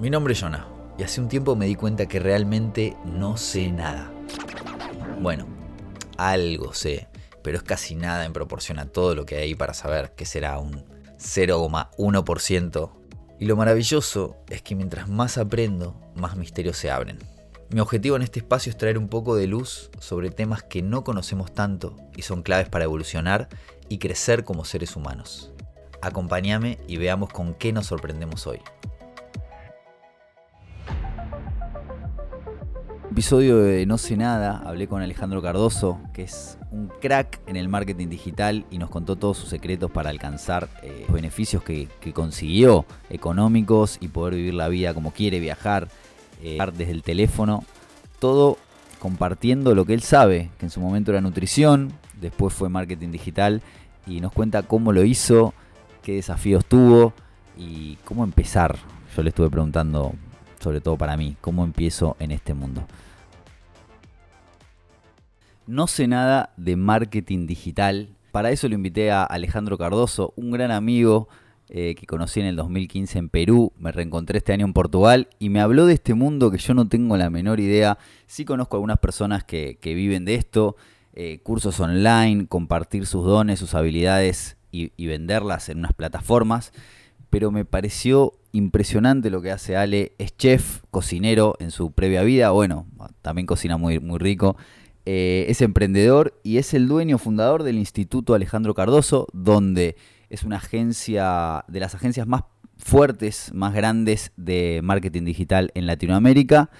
Mi nombre es Jonah y hace un tiempo me di cuenta que realmente no sé nada. Bueno, algo sé, pero es casi nada en proporción a todo lo que hay para saber que será un 0,1%. Y lo maravilloso es que mientras más aprendo, más misterios se abren. Mi objetivo en este espacio es traer un poco de luz sobre temas que no conocemos tanto y son claves para evolucionar y crecer como seres humanos. Acompáñame y veamos con qué nos sorprendemos hoy. Episodio de No sé nada, hablé con Alejandro Cardoso, que es un crack en el marketing digital y nos contó todos sus secretos para alcanzar eh, los beneficios que, consiguió económicos y poder vivir la vida como quiere, viajar eh, desde el teléfono, todo compartiendo lo que él sabe, que en su momento era nutrición, después fue marketing digital y nos cuenta cómo lo hizo, qué desafíos tuvo y cómo empezar. Yo le estuve preguntando, sobre todo para mí, cómo empiezo en este mundo. No sé nada de marketing digital. Para eso lo invité a Alejandro Cardoso, un gran amigo eh, que conocí en el 2015 en Perú. Me reencontré este año en Portugal y me habló de este mundo que yo no tengo la menor idea. Sí conozco algunas personas que, viven de esto, eh, cursos online, compartir sus dones, sus habilidades y venderlas en unas plataformas. Pero me pareció impresionante lo que hace Ale. Es chef, cocinero en su previa vida. Bueno, también cocina muy, muy rico. Eh, es emprendedor y es el dueño fundador del Instituto Alejandro Cardoso, donde es una agencia de las agencias más fuertes, más grandes de marketing digital en Latinoamérica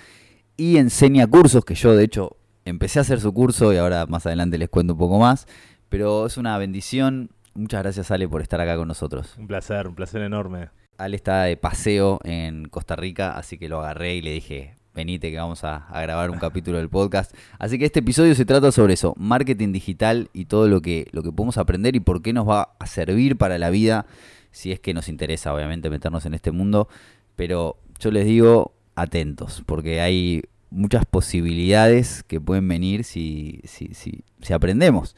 y enseña cursos que yo de hecho empecé a hacer su curso y ahora más adelante les cuento un poco más, pero es una bendición. Muchas gracias Ale por estar acá con nosotros. Un placer, un placer enorme. Ale está de paseo en Costa Rica, así que lo agarré y le dije, venite que vamos a, grabar un capítulo del podcast. Así que este episodio se trata sobre eso, marketing digital y todo lo que, lo que podemos aprender y por qué nos va a servir para la vida, si es que nos interesa obviamente meternos en este mundo. Pero yo les digo, atentos, porque hay muchas posibilidades que pueden venir si, si, si, si aprendemos.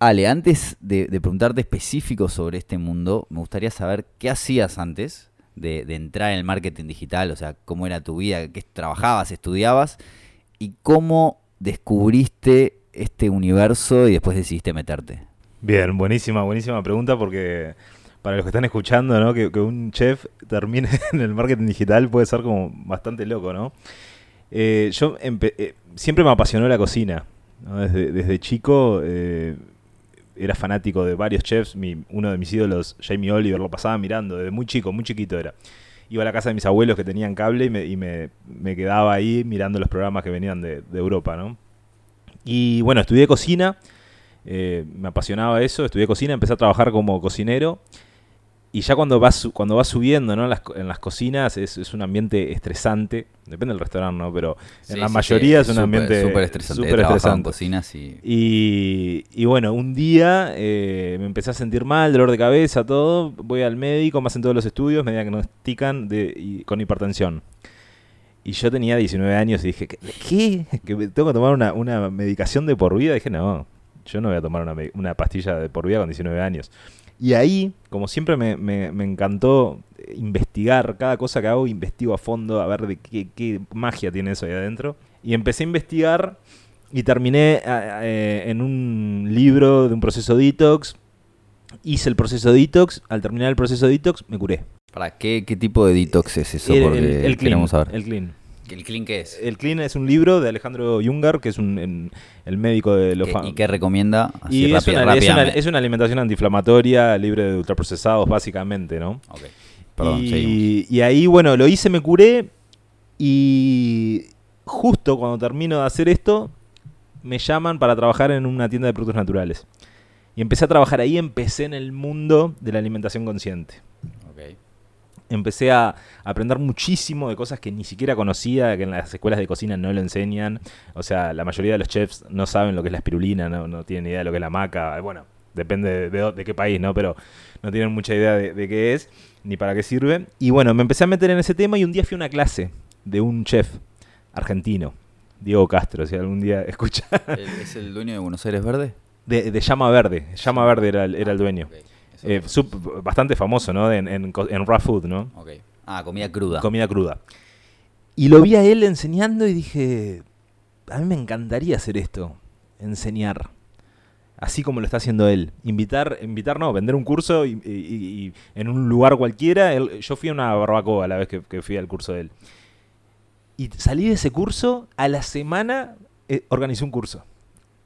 Ale, antes de, preguntarte específico sobre este mundo, me gustaría saber qué hacías antes de, entrar en el marketing digital, o sea, cómo era tu vida, qué trabajabas, estudiabas y cómo descubriste este universo y después decidiste meterte. Bien, buenísima, buenísima pregunta porque para los que están escuchando, ¿no? Que, un chef termine en el marketing digital puede ser como bastante loco, ¿no? Eh, yo eh, siempre me apasionó la cocina. Desde, desde, chico eh, era fanático de varios chefs. uno de mis ídolos, Jamie Oliver, lo pasaba mirando desde muy chico, muy chiquito era. Iba a la casa de mis abuelos que tenían cable y me, quedaba ahí mirando los programas que venían de, Europa, ¿no? Y bueno, estudié cocina, eh, me apasionaba eso, estudié cocina, empecé a trabajar como cocinero y ya cuando vas, cuando vas subiendo ¿no? en, las, en las cocinas es, es, un ambiente estresante. Depende del restaurante, ¿no? Pero en la mayoría es un ambiente súper estresante. Super estresante. cocinas y... y... bueno, un día eh, me empecé a sentir mal, dolor de cabeza, todo. Voy al médico, más en todos los estudios, me diagnostican de, con hipertensión. Y yo tenía 19 años y dije, ¿qué? ¿Que tengo que tomar una, una medicación de por vida? dije, no, yo no voy a tomar una, una pastilla de por vida con 19 años. Y ahí, como siempre me, me, encantó investigar, cada cosa que hago investigo a fondo a ver de qué, magia tiene eso ahí adentro. Y empecé a investigar y terminé eh, en un libro de un proceso detox. Hice el proceso detox, al terminar el proceso detox me curé. ¿Para qué, qué tipo de detox es eso? El, el, clean, El clean. ¿El Clean qué es? El Clean es un libro de Alejandro Jungar, que es un, el médico de los... ¿Y qué recomienda? y es, una, es, una, alimentación antiinflamatoria, libre de ultraprocesados, básicamente, ¿no? Ok. Perdón, y, y ahí, bueno, lo hice, me curé y justo cuando termino de hacer esto, me llaman para trabajar en una tienda de productos naturales. Y empecé a trabajar ahí, empecé en el mundo de la alimentación consciente empecé a aprender muchísimo de cosas que ni siquiera conocía, que en las escuelas de cocina no lo enseñan. O sea, la mayoría de los chefs no saben lo que es la espirulina, no, no tienen idea de lo que es la maca. Bueno, depende de, qué país, ¿no? Pero no tienen mucha idea de, qué es, ni para qué sirve. Y bueno, me empecé a meter en ese tema y un día fui a una clase de un chef argentino, Diego Castro, si algún día escucha. ¿Es el dueño de Buenos Aires Verde? De, Llama Verde, Llama Verde era, el, era el dueño. Eh, bastante famoso, ¿no? En, en, Raw Food, ¿no? Ok. Ah, comida cruda. Comida cruda. Y lo vi a él enseñando y dije, a mí me encantaría hacer esto, enseñar. Así como lo está haciendo él. Invitar, invitar no, vender un curso y, en un lugar cualquiera. yo fui a una barbacoa la vez que, fui al curso de él. Y salí de ese curso, a la semana eh, organizé un curso.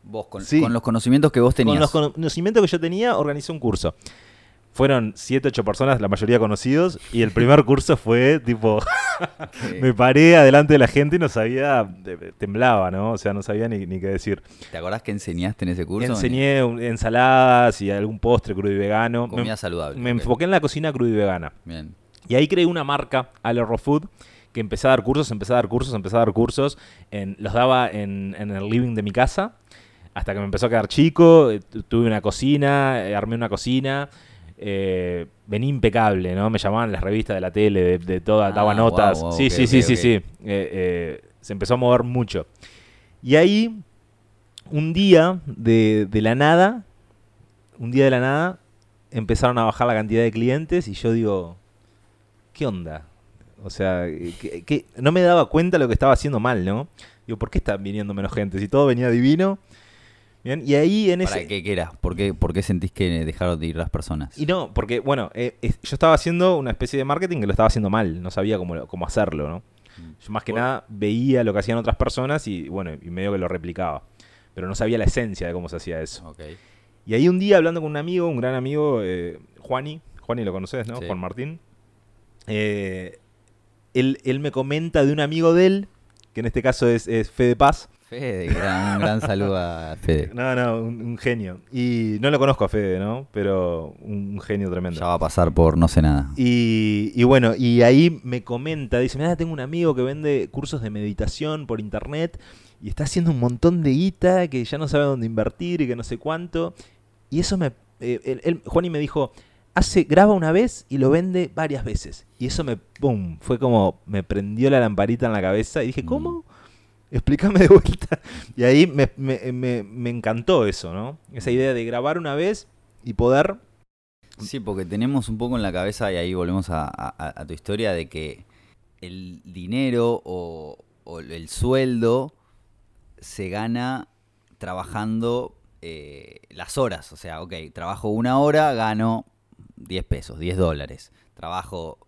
Vos, con, con, los conocimientos que vos tenías. Con los conocimientos que yo tenía, organizé un curso fueron 7, 8 personas, la mayoría conocidos, y el primer curso fue tipo, me paré adelante de la gente y no sabía, temblaba, ¿no? O sea, no sabía ni, qué decir. ¿Te acordás que enseñaste en ese curso? Enseñé ensaladas y algún postre crudo y vegano. Comida saludable. Me enfoqué en la cocina crudo y vegana. Bien. Y ahí creé una marca, Raw Food, que empecé a dar cursos, empecé a dar cursos, empecé a dar cursos. En, los daba en, en el living de mi casa hasta que me empezó a quedar chico, eh, tuve una cocina, eh, armé una cocina, eh, venía impecable, ¿no? Me llamaban las revistas de la tele, de, todas, ah, daba notas. sí, sí, sí, sí, sí, eh, eh, se empezó a mover mucho. Y ahí, un día de, la nada, un día de la nada, empezaron a bajar la cantidad de clientes y yo digo, ¿qué onda? O sea, que, no me daba cuenta lo que estaba haciendo mal, ¿no? Digo, ¿por qué está viniendo menos gente? Si todo venía divino y ahí en ese... ¿Para qué, era? ¿Por qué, ¿Por qué sentís que dejaron de ir las personas? Y no, porque, bueno, eh, yo estaba haciendo una especie de marketing que lo estaba haciendo mal, no sabía cómo, cómo hacerlo, ¿no? Mm. Yo más que nada veía lo que hacían otras personas y, bueno, y medio que lo replicaba. Pero no sabía la esencia de cómo se hacía eso. Y ahí un día hablando con un amigo, un gran amigo, eh, Juani, Juani lo conoces, ¿no? Juan Martín. Eh, él, él, me comenta de un amigo de él, que en este caso es, es Fede Paz, Fede, un gran saludo a Fede. No, no, un, genio. Y no lo conozco a Fede, ¿no? Pero un, genio tremendo. Ya va a pasar por no sé nada. Y, bueno, y ahí me comenta, dice, mira, tengo un amigo que vende cursos de meditación por internet y está haciendo un montón de guita que ya no sabe dónde invertir y que no sé cuánto. Y eso me... Eh, Juan y me dijo, hace, graba una vez y lo vende varias veces. Y eso me, ¡pum! Fue como, me prendió la lamparita en la cabeza y dije, mm. ¿cómo? Explícame de vuelta. Y ahí me, encantó eso, ¿no? Esa idea de grabar una vez y poder... Sí, porque tenemos un poco en la cabeza, y ahí volvemos a, tu historia, de que el dinero o, el sueldo se gana trabajando eh, las horas. O sea, ok, trabajo una hora, gano 10 pesos, 10 dólares. Trabajo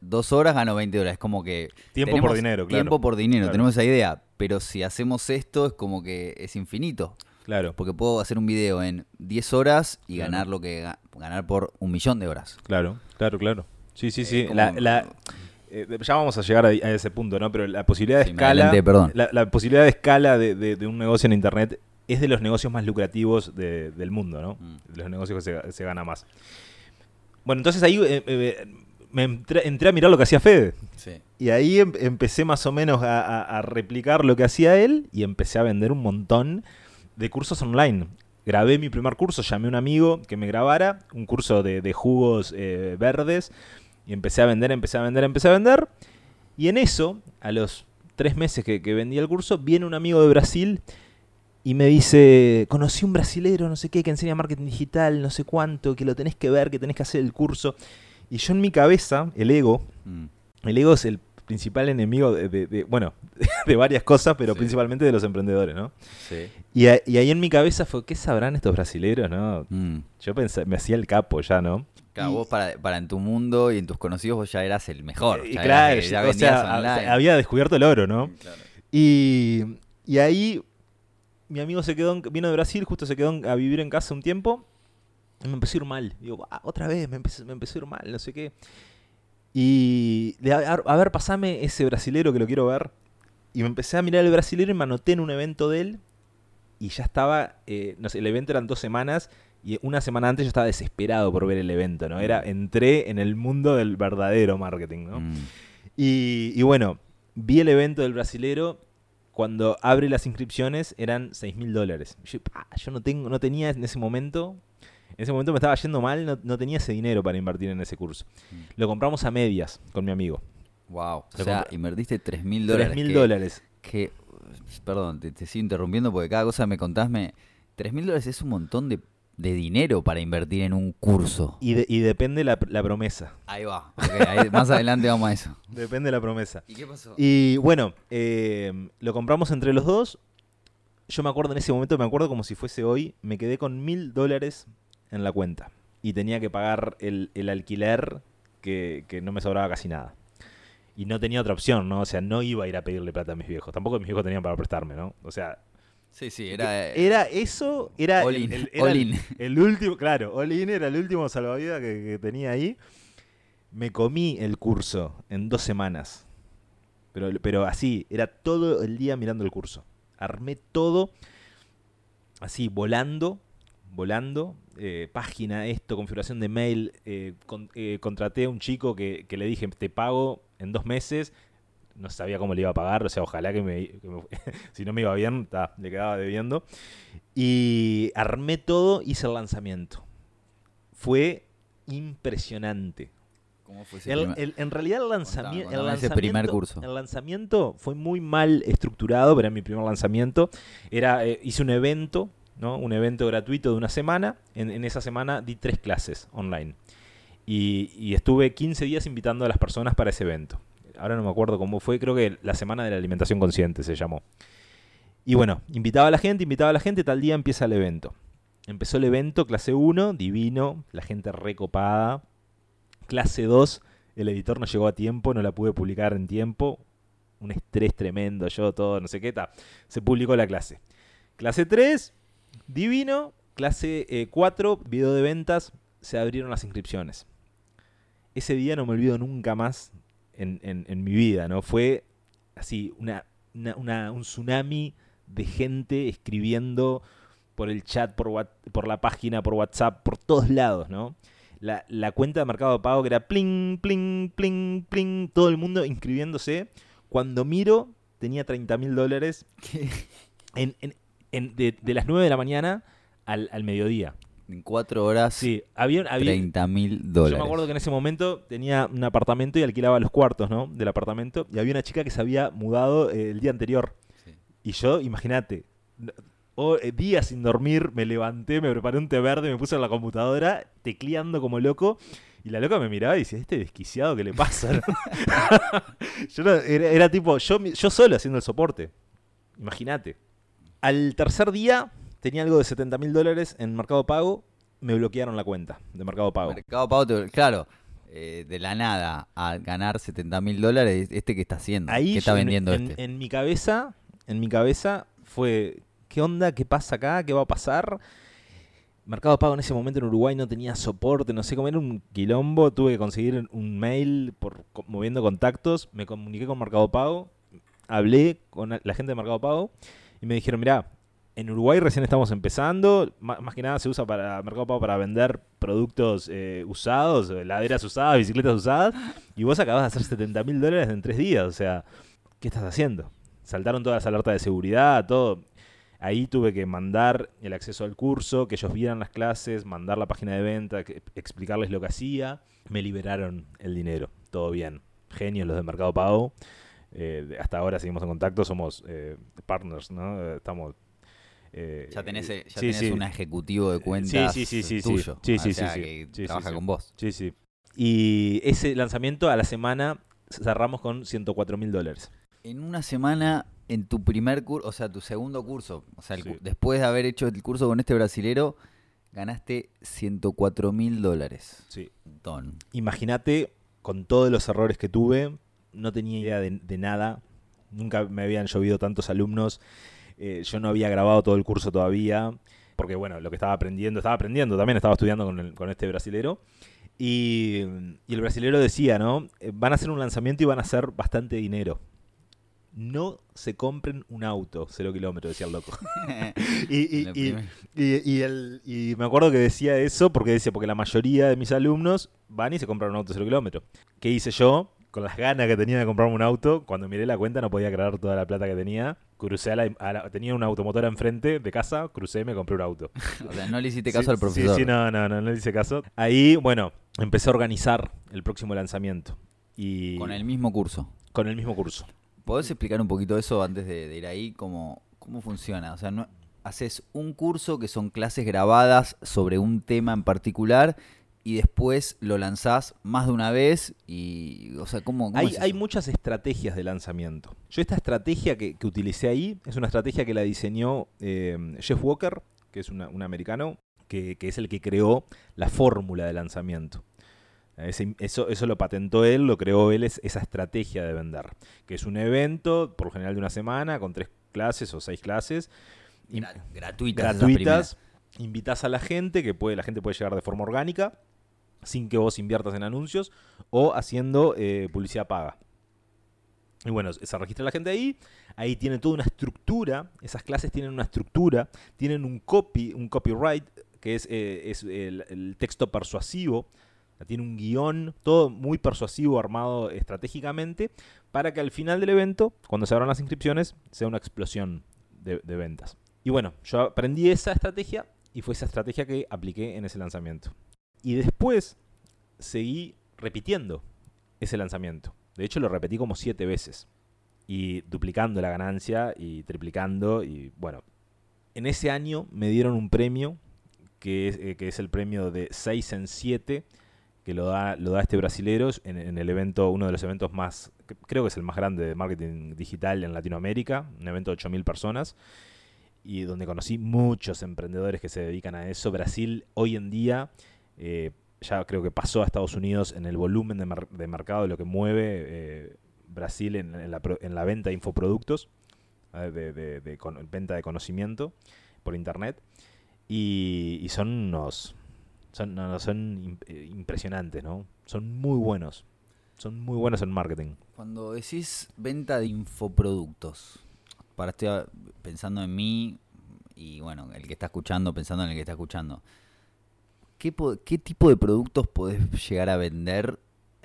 dos horas, gano 20 dólares. Es como que... Tiempo por dinero, claro. Tiempo por dinero, tenemos esa idea pero si hacemos esto es como que es infinito. Claro. Porque puedo hacer un video en 10 horas y ganar lo que ganar por un millón de horas. Claro, claro, claro. Sí, sí, sí. Eh, ya vamos a llegar a, ese punto, ¿no? Pero la posibilidad de escala. La, posibilidad de escala de, un negocio en internet es de los negocios más lucrativos del mundo, ¿no? Mm. De los negocios que se, gana más. Bueno, entonces ahí eh, eh, me entré, a mirar lo que hacía Fede. Y ahí em, empecé más o menos a, replicar lo que hacía él y empecé a vender un montón de cursos online. Grabé mi primer curso, llamé a un amigo que me grabara, un curso de, jugos eh, verdes, y empecé a vender, empecé a vender, empecé a vender. Y en eso, a los tres meses que, que vendí el curso, viene un amigo de Brasil y me dice, conocí un brasilero, no sé qué, que enseña marketing digital, no sé cuánto, que lo tenés que ver, que tenés que hacer el curso. Y yo en mi cabeza, el ego, mm. el ego es el principal enemigo de, bueno, de varias cosas, pero principalmente de los emprendedores, ¿no? Sí. Y, ahí en mi cabeza fue, ¿qué sabrán estos brasileros, no? Mm. Yo pensé, me hacía el capo ya, ¿no? Claro, vos para, en tu mundo y en tus conocidos vos ya eras el mejor. Y claro, ya había descubierto el oro, ¿no? Y, y, ahí mi amigo se quedó, vino de Brasil, justo se quedó a vivir en casa un tiempo me empezó a ir mal. Digo, ah, otra vez, me empezó, me empezó a ir mal, no sé qué. Y a, ver, pasame ese brasilero que lo quiero ver. Y me empecé a mirar el brasilero y me anoté en un evento de él. Y ya estaba, eh, no sé, el evento eran dos semanas. Y una semana antes yo estaba desesperado por ver el evento, ¿no? Era, entré en el mundo del verdadero marketing, ¿no? Mm. Y, y, bueno, vi el evento del brasilero. Cuando abre las inscripciones eran 6 mil dólares. Yo, yo no, tengo, no tenía en ese momento en ese momento me estaba yendo mal, no, tenía ese dinero para invertir en ese curso. Mm. Lo compramos a medias con mi amigo. Wow. o sea, invertiste 3 mil dólares. 3 mil dólares. Que, perdón, te, sigo interrumpiendo porque cada cosa me contás me... 3 mil dólares es un montón de, de dinero para invertir en un curso. Y, y depende la, la promesa. Ahí va. más adelante vamos a eso. Depende la promesa. ¿Y qué pasó? Y bueno, eh, lo compramos entre los dos. Yo me acuerdo en ese momento, me acuerdo como si fuese hoy, me quedé con mil dólares en la cuenta. Y tenía que pagar el, alquiler que, que no me sobraba casi nada y no tenía otra opción, ¿no? O sea, no iba a ir a pedirle plata a mis viejos. Tampoco mis viejos tenían para prestarme, ¿no? O sea, Sí, sí, era. Eh, era eso, era. All el, El, último, claro, All era el último salvavidas que, tenía ahí. Me comí el curso en dos semanas. Pero, pero así, era todo el día mirando el curso. Armé todo así, volando, volando. Eh, página, esto, configuración de mail. Eh, contraté a un chico que, que le dije, te pago en dos meses no sabía cómo le iba a pagar, o sea, ojalá que me, si no me iba bien, le quedaba debiendo. Y armé todo, hice el lanzamiento. Fue impresionante. ¿Cómo fue ese en realidad el, lanzamiento, el primer curso. El lanzamiento fue muy mal estructurado, pero era mi primer lanzamiento. Era, eh, hice un evento, un evento gratuito de una semana. En, esa semana di tres clases online. Y, y, estuve 15 días invitando a las personas para ese evento ahora no me acuerdo cómo fue, creo que la semana de la alimentación consciente se llamó. Y bueno, invitaba a la gente, invitaba a la gente, tal día empieza el evento. Empezó el evento, clase 1, divino, la gente recopada. Clase 2, el editor no llegó a tiempo, no la pude publicar en tiempo. Un estrés tremendo, yo todo, no sé qué tal. Se publicó la clase. Clase 3, divino. Clase 4, eh, video de ventas, se abrieron las inscripciones. Ese día no me olvido nunca más en, mi vida, ¿no? Fue así, una, un tsunami de gente escribiendo por el chat, por, por la página, por WhatsApp, por todos lados, ¿no? La, cuenta de mercado pago que era pling, pling, pling, pling, todo el mundo inscribiéndose. Cuando miro, tenía 30 mil dólares en, de, las 9 de la mañana al, al mediodía en cuatro horas sí, había, 30 mil dólares. Yo me acuerdo que en ese momento tenía un apartamento y alquilaba los cuartos ¿no? del apartamento y había una chica que se había mudado eh, el día anterior. Y yo, imagínate, eh, días sin dormir, me levanté, me preparé un té verde, me puse en la computadora, tecleando como loco. Y la loca me miraba y decía, este desquiciado, ¿qué le pasa? yo era, tipo, yo, yo solo haciendo el soporte. Imagínate. Al tercer día tenía algo de 70 mil dólares en Mercado Pago, me bloquearon la cuenta de Mercado Pago. Mercado Pago, claro, eh, de la nada a ganar 70 mil dólares, ¿este qué está haciendo? ¿Qué está vendiendo en, este? En mi cabeza, en mi cabeza fue, ¿qué onda? ¿Qué pasa acá? ¿Qué va a pasar? Mercado Pago en ese momento en Uruguay no tenía soporte, no sé cómo era un quilombo, tuve que conseguir un mail por moviendo contactos, me comuniqué con Mercado Pago, hablé con la gente de Mercado Pago y me dijeron, mira, en Uruguay recién estamos empezando, más, que nada se usa para Mercado Pago para vender productos eh, usados, laderas usadas, bicicletas usadas, y vos acabas de hacer 70 mil dólares en tres días, o sea, ¿qué estás haciendo? Saltaron todas las alertas de seguridad, todo. Ahí tuve que mandar el acceso al curso, que ellos vieran las clases, mandar la página de venta, explicarles lo que hacía. Me liberaron el dinero, todo bien. Genios los de Mercado Pago. Eh, hasta ahora seguimos en contacto, somos eh, partners, ¿no? Estamos eh, ya tenés, ya un ejecutivo de cuentas sí, sí, sí, tuyo. Sí, sí, sí, que trabaja con vos. Sí, sí. Y ese lanzamiento a la semana cerramos con 104 mil dólares. En una semana, en tu primer curso, o sea, tu segundo curso, o sea, después de haber hecho el curso con este brasilero, ganaste 104 mil dólares. Sí. Imagínate, con todos los errores que tuve, no tenía idea de nada. Nunca me habían llovido tantos alumnos. Eh, yo no había grabado todo el curso todavía, porque bueno, lo que estaba aprendiendo, estaba aprendiendo también, estaba estudiando con, este brasilero. Y, el brasilero decía, ¿no? Eh, van a hacer un lanzamiento y van a hacer bastante dinero. No se compren un auto, cero kilómetros, decía el loco. y, y, me acuerdo que decía eso porque decía, porque la mayoría de mis alumnos van y se compran un auto cero kilómetros. ¿Qué hice yo? Con las ganas que tenía de comprarme un auto, cuando miré la cuenta no podía creer toda la plata que tenía. Crucé a la, tenía una automotora enfrente de casa, crucé y me compré un auto. O sea, no le hiciste caso al profesor. Sí, sí, no, no, no, no le hice caso. Ahí, bueno, empecé a organizar el próximo lanzamiento. Y con el mismo curso. Con el mismo curso. ¿Podés explicar un poquito eso antes de, ir ahí? ¿Cómo, ¿Cómo funciona? O sea, no, haces un curso que son clases grabadas sobre un tema en particular y después lo lanzás más de una vez y, o sea, ¿cómo, hay, muchas estrategias de lanzamiento. Yo esta estrategia que, utilicé ahí es una estrategia que la diseñó eh, Jeff Walker, que es un americano, que, es el que creó la fórmula de lanzamiento. eso, eso lo patentó él, lo creó él, es esa estrategia de vender, que es un evento, por lo general de una semana, con tres clases o seis clases. gratuitas. Gratuitas. Invitas a la gente, que puede, la gente puede llegar de forma orgánica, sin que vos inviertas en anuncios, o haciendo eh, publicidad paga. Y bueno, se registra la gente ahí, ahí tiene toda una estructura, esas clases tienen una estructura, tienen un copy, un copyright, que es, eh, el, texto persuasivo, tiene un guion, todo muy persuasivo, armado estratégicamente, para que al final del evento, cuando se abran las inscripciones, sea una explosión de ventas. Y bueno, yo aprendí esa estrategia y fue esa estrategia que apliqué en ese lanzamiento. Y después seguí repitiendo ese lanzamiento. De hecho, lo repetí como siete veces. Y duplicando la ganancia y triplicando. Y bueno, en ese año me dieron un premio que es, eh, que es el premio de 6 en 7 que lo da, lo da este brasilero en, el evento, uno de los eventos más, creo que es el más grande de marketing digital en Latinoamérica, un evento de 8.000 personas, y donde conocí muchos emprendedores que se dedican a eso. Brasil hoy en día eh, ya creo que pasó a Estados Unidos en el volumen de, mercado de lo que mueve eh, Brasil en, la, venta de infoproductos, de, venta de conocimiento por Internet. Y, son unos... Son, son eh, impresionantes, ¿no? Son muy buenos. Son muy buenos en marketing. Cuando decís venta de infoproductos, para estoy pensando en mí y bueno, el que está escuchando, pensando en el que está escuchando. ¿Qué, tipo de productos podés llegar a vender?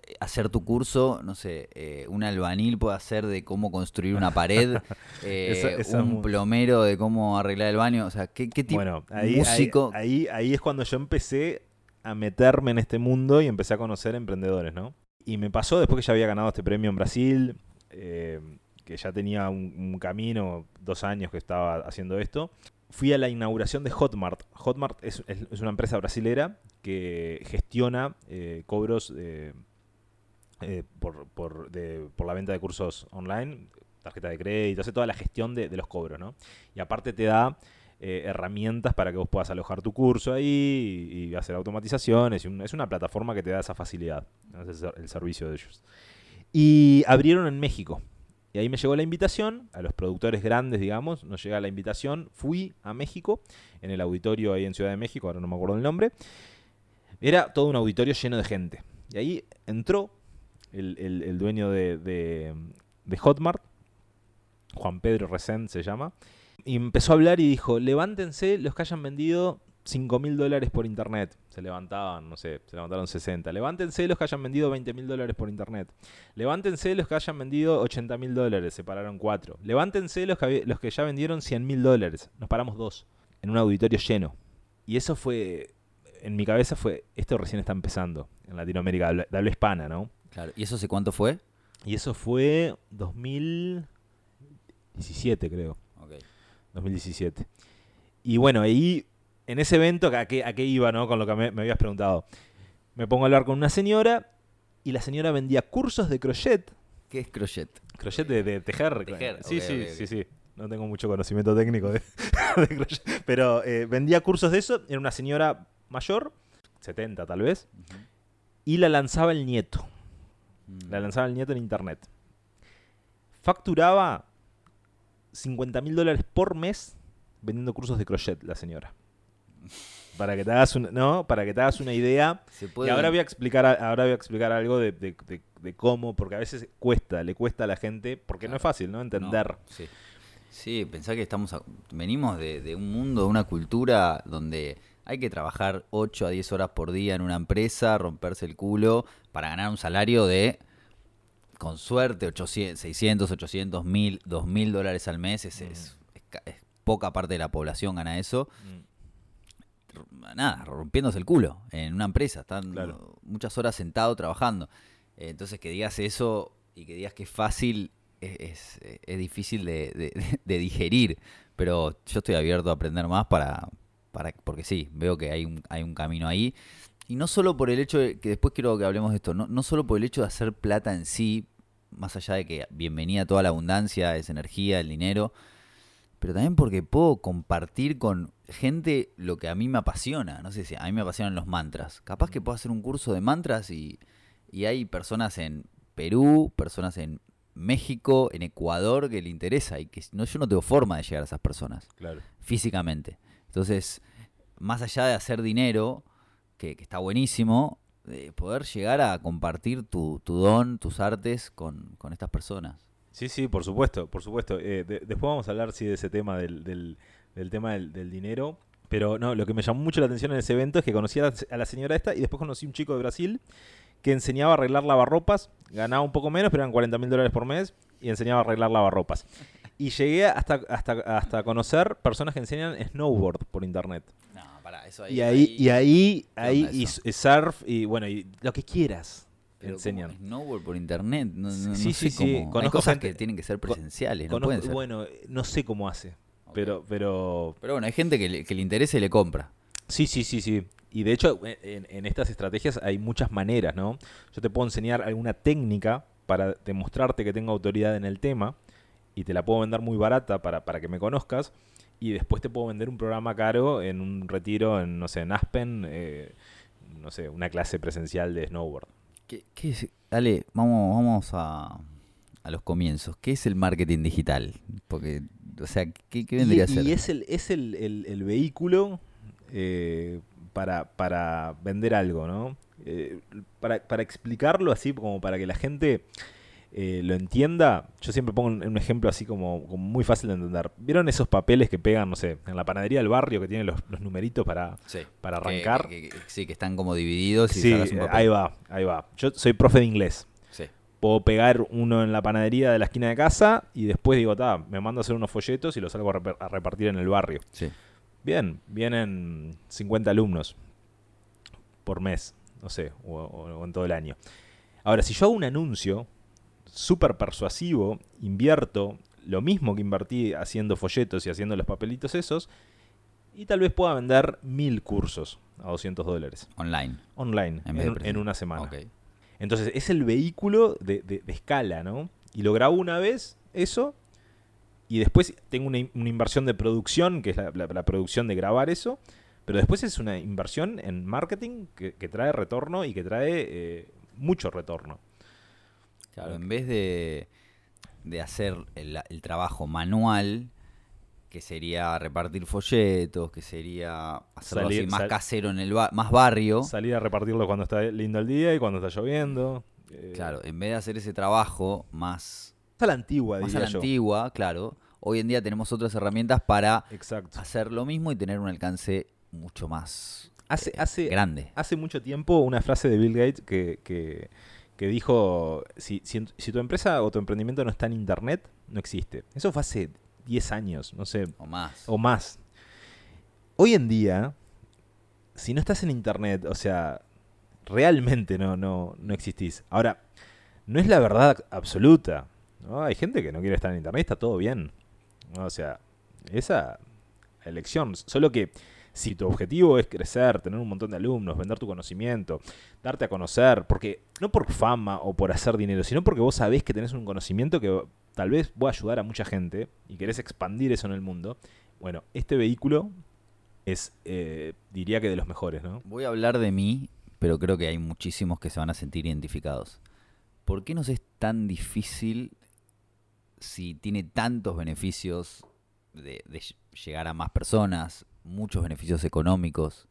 Eh, hacer tu curso, no sé, eh, un albanil puede hacer de cómo construir una pared, eh, un plomero de cómo arreglar el baño, o sea, ¿qué, tipo bueno, ahí, músico? Ahí, ahí, es cuando yo empecé a meterme en este mundo y empecé a conocer emprendedores, ¿no? Y me pasó después que ya había ganado este premio en Brasil, que ya tenía un, camino, dos años que estaba haciendo esto, fui a la inauguración de Hotmart. Hotmart es, una empresa brasilera que gestiona eh, cobros eh, por, la venta de cursos online, tarjeta de crédito, hace toda la gestión de, los cobros, ¿no? Y aparte te da eh, herramientas para que vos puedas alojar tu curso ahí y, hacer automatizaciones. es una plataforma que te da esa facilidad, el servicio de ellos. Y abrieron en México. Y ahí me llegó la invitación, a los productores grandes, digamos, nos llega la invitación. Fui a México, en el auditorio ahí en Ciudad de México, ahora no me acuerdo el nombre. Era todo un auditorio lleno de gente. Y ahí entró el, dueño de, de, Hotmart, Juan Pedro Resend se llama, y empezó a hablar y dijo, levántense los que hayan vendido 5 mil dólares por internet. Se levantaban, no sé, se levantaron 60. Levántense los que hayan vendido 20 mil dólares por internet. Levántense los que hayan vendido 80 mil dólares. Se pararon 4. Levántense los que, los que ya vendieron 100 mil dólares. Nos paramos 2. En un auditorio lleno. Y eso fue, en mi cabeza fue, esto recién está empezando en Latinoamérica, de habla hispana, ¿no? Claro. ¿Y eso hace cuánto fue? Y eso fue 2017, creo. Ok. 2017. Y bueno, ahí en ese evento, ¿a qué, a qué iba, no? Con lo que me, habías preguntado. Me pongo a hablar con una señora y la señora vendía cursos de crochet. ¿Qué es crochet? Crochet de, tejer. sí, sí, sí, sí. No tengo mucho conocimiento técnico de, crochet. Pero eh, vendía cursos de eso. Era una señora mayor, 70 tal vez. Y la lanzaba el nieto. Mm. La lanzaba el nieto en internet. Facturaba 50 mil dólares por mes vendiendo cursos de crochet la señora. Para que te hagas una, ¿no? Para que te hagas una idea. Y ahora voy a explicar, ahora voy a explicar algo de, cómo, porque a veces cuesta, le cuesta a la gente, porque no es fácil, ¿no? Entender. sí. sí, pensar que estamos venimos de, un mundo, de una cultura donde hay que trabajar 8 a 10 horas por día en una empresa, romperse el culo para ganar un salario de, con suerte, 800, 600, 800, 1000, 2000 dólares al mes. Es, es, poca parte de la población gana eso. Mm nada, rompiéndose el culo en una empresa. Están muchas horas sentado trabajando. Entonces, que digas eso y que digas que es fácil es, difícil de, digerir. Pero yo estoy abierto a aprender más para, para porque sí, veo que hay un, hay un camino ahí. Y no solo por el hecho de, que después quiero que hablemos de esto, no, no solo por el hecho de hacer plata en sí, más allá de que bienvenida toda la abundancia, esa energía, el dinero, pero también porque puedo compartir con gente lo que a mí me apasiona. No sé si a mí me apasionan los mantras. Capaz que puedo hacer un curso de mantras y, y hay personas en Perú, personas en México, en Ecuador que le interesa y que no, yo no tengo forma de llegar a esas personas claro. físicamente. Entonces, más allá de hacer dinero, que, está buenísimo, de poder llegar a compartir tu, don, tus artes con, estas personas. Sí, sí, por supuesto, por supuesto. Eh, después vamos a hablar sí, de ese tema del, del, tema del, dinero. Pero no, lo que me llamó mucho la atención en ese evento es que conocí a la, señora esta y después conocí a un chico de Brasil que enseñaba a arreglar lavarropas, ganaba un poco menos, pero eran 40 mil dólares por mes, y enseñaba a arreglar lavarropas. Y llegué hasta, hasta, hasta conocer personas que enseñan snowboard por internet. No, para, eso ahí. Y ahí, y ahí, ahí, y, surf, y bueno, y lo que quieras. Enseñan. Snowboard por internet. No, sí, sí, sí. Hay cosas que tienen que ser presenciales. no pueden ser. Bueno, no sé cómo hace. Pero, pero. Pero bueno, hay gente que le, que le interesa y le compra. Sí, sí, sí, sí. Y de hecho, en, estas estrategias hay muchas maneras, ¿no? Yo te puedo enseñar alguna técnica para demostrarte que tengo autoridad en el tema y te la puedo vender muy barata para, para que me conozcas y después te puedo vender un programa caro en un retiro en, no sé, en Aspen, eh, no sé, una clase presencial de snowboard. ¿Qué, qué Dale, vamos, vamos a, a los comienzos. ¿Qué es el marketing digital? Porque, o sea, ¿qué, vendría a ser? Y es el, es el, el, el vehículo eh, para, para vender algo, ¿no? Eh, para, para, explicarlo así, como para que la gente eh, lo entienda, yo siempre pongo un, ejemplo así como, muy fácil de entender. ¿Vieron esos papeles que pegan, no sé, en la panadería del barrio que tienen los, numeritos para, para arrancar? sí, que están como divididos. Y sí, ahí va, ahí va. Yo soy profe de inglés. Sí. Puedo pegar uno en la panadería de la esquina de casa y después digo, ta, me mando a hacer unos folletos y los salgo a, repartir en el barrio. Sí. Bien, vienen 50 alumnos por mes, no sé, o, en todo el año. Ahora, si yo hago un anuncio súper persuasivo, invierto lo mismo que invertí haciendo folletos y haciendo los papelitos esos, y tal vez pueda vender mil cursos a 200 dólares. Online. Online, en, una semana. Entonces, es el vehículo de, de, escala, ¿no? Y lo grabo una vez, eso, y después tengo una, inversión de producción, que es la, producción de grabar eso. Pero después es una inversión en marketing que, trae retorno y que trae eh, mucho retorno. Claro, en vez de, de hacer el, trabajo manual, que sería repartir folletos, que sería hacerlo así más casero en el más barrio. Salir a repartirlo cuando está lindo el día y cuando está lloviendo. Eh. Claro, en vez de hacer ese trabajo más... A la antigua, Más a la antigua, claro hoy en día tenemos otras herramientas para hacer lo mismo y tener un alcance mucho más hace, eh, hace, grande. Hace mucho tiempo una frase de Bill Gates que, que, dijo, si, si, tu empresa o tu emprendimiento no está en Internet, no existe. Eso fue hace 10 años, no sé. O más. O más. Hoy en día, si no estás en Internet, o sea, realmente no, no, no existís. Ahora, no es la verdad absoluta. ¿no? Hay gente que no quiere estar en Internet, está todo bien. O sea, esa elección. Solo que si tu objetivo es crecer, tener un montón de alumnos, vender tu conocimiento, darte a conocer, porque no por fama o por hacer dinero, sino porque vos sabés que tenés un conocimiento que tal vez va a ayudar a mucha gente y querés expandir eso en el mundo, bueno, este vehículo es, eh, diría que de los mejores, ¿no? Voy a hablar de mí, pero creo que hay muchísimos que se van a sentir identificados. ¿Por qué nos es tan difícil si tiene tantos beneficios de, llegar a más personas, muchos beneficios económicos,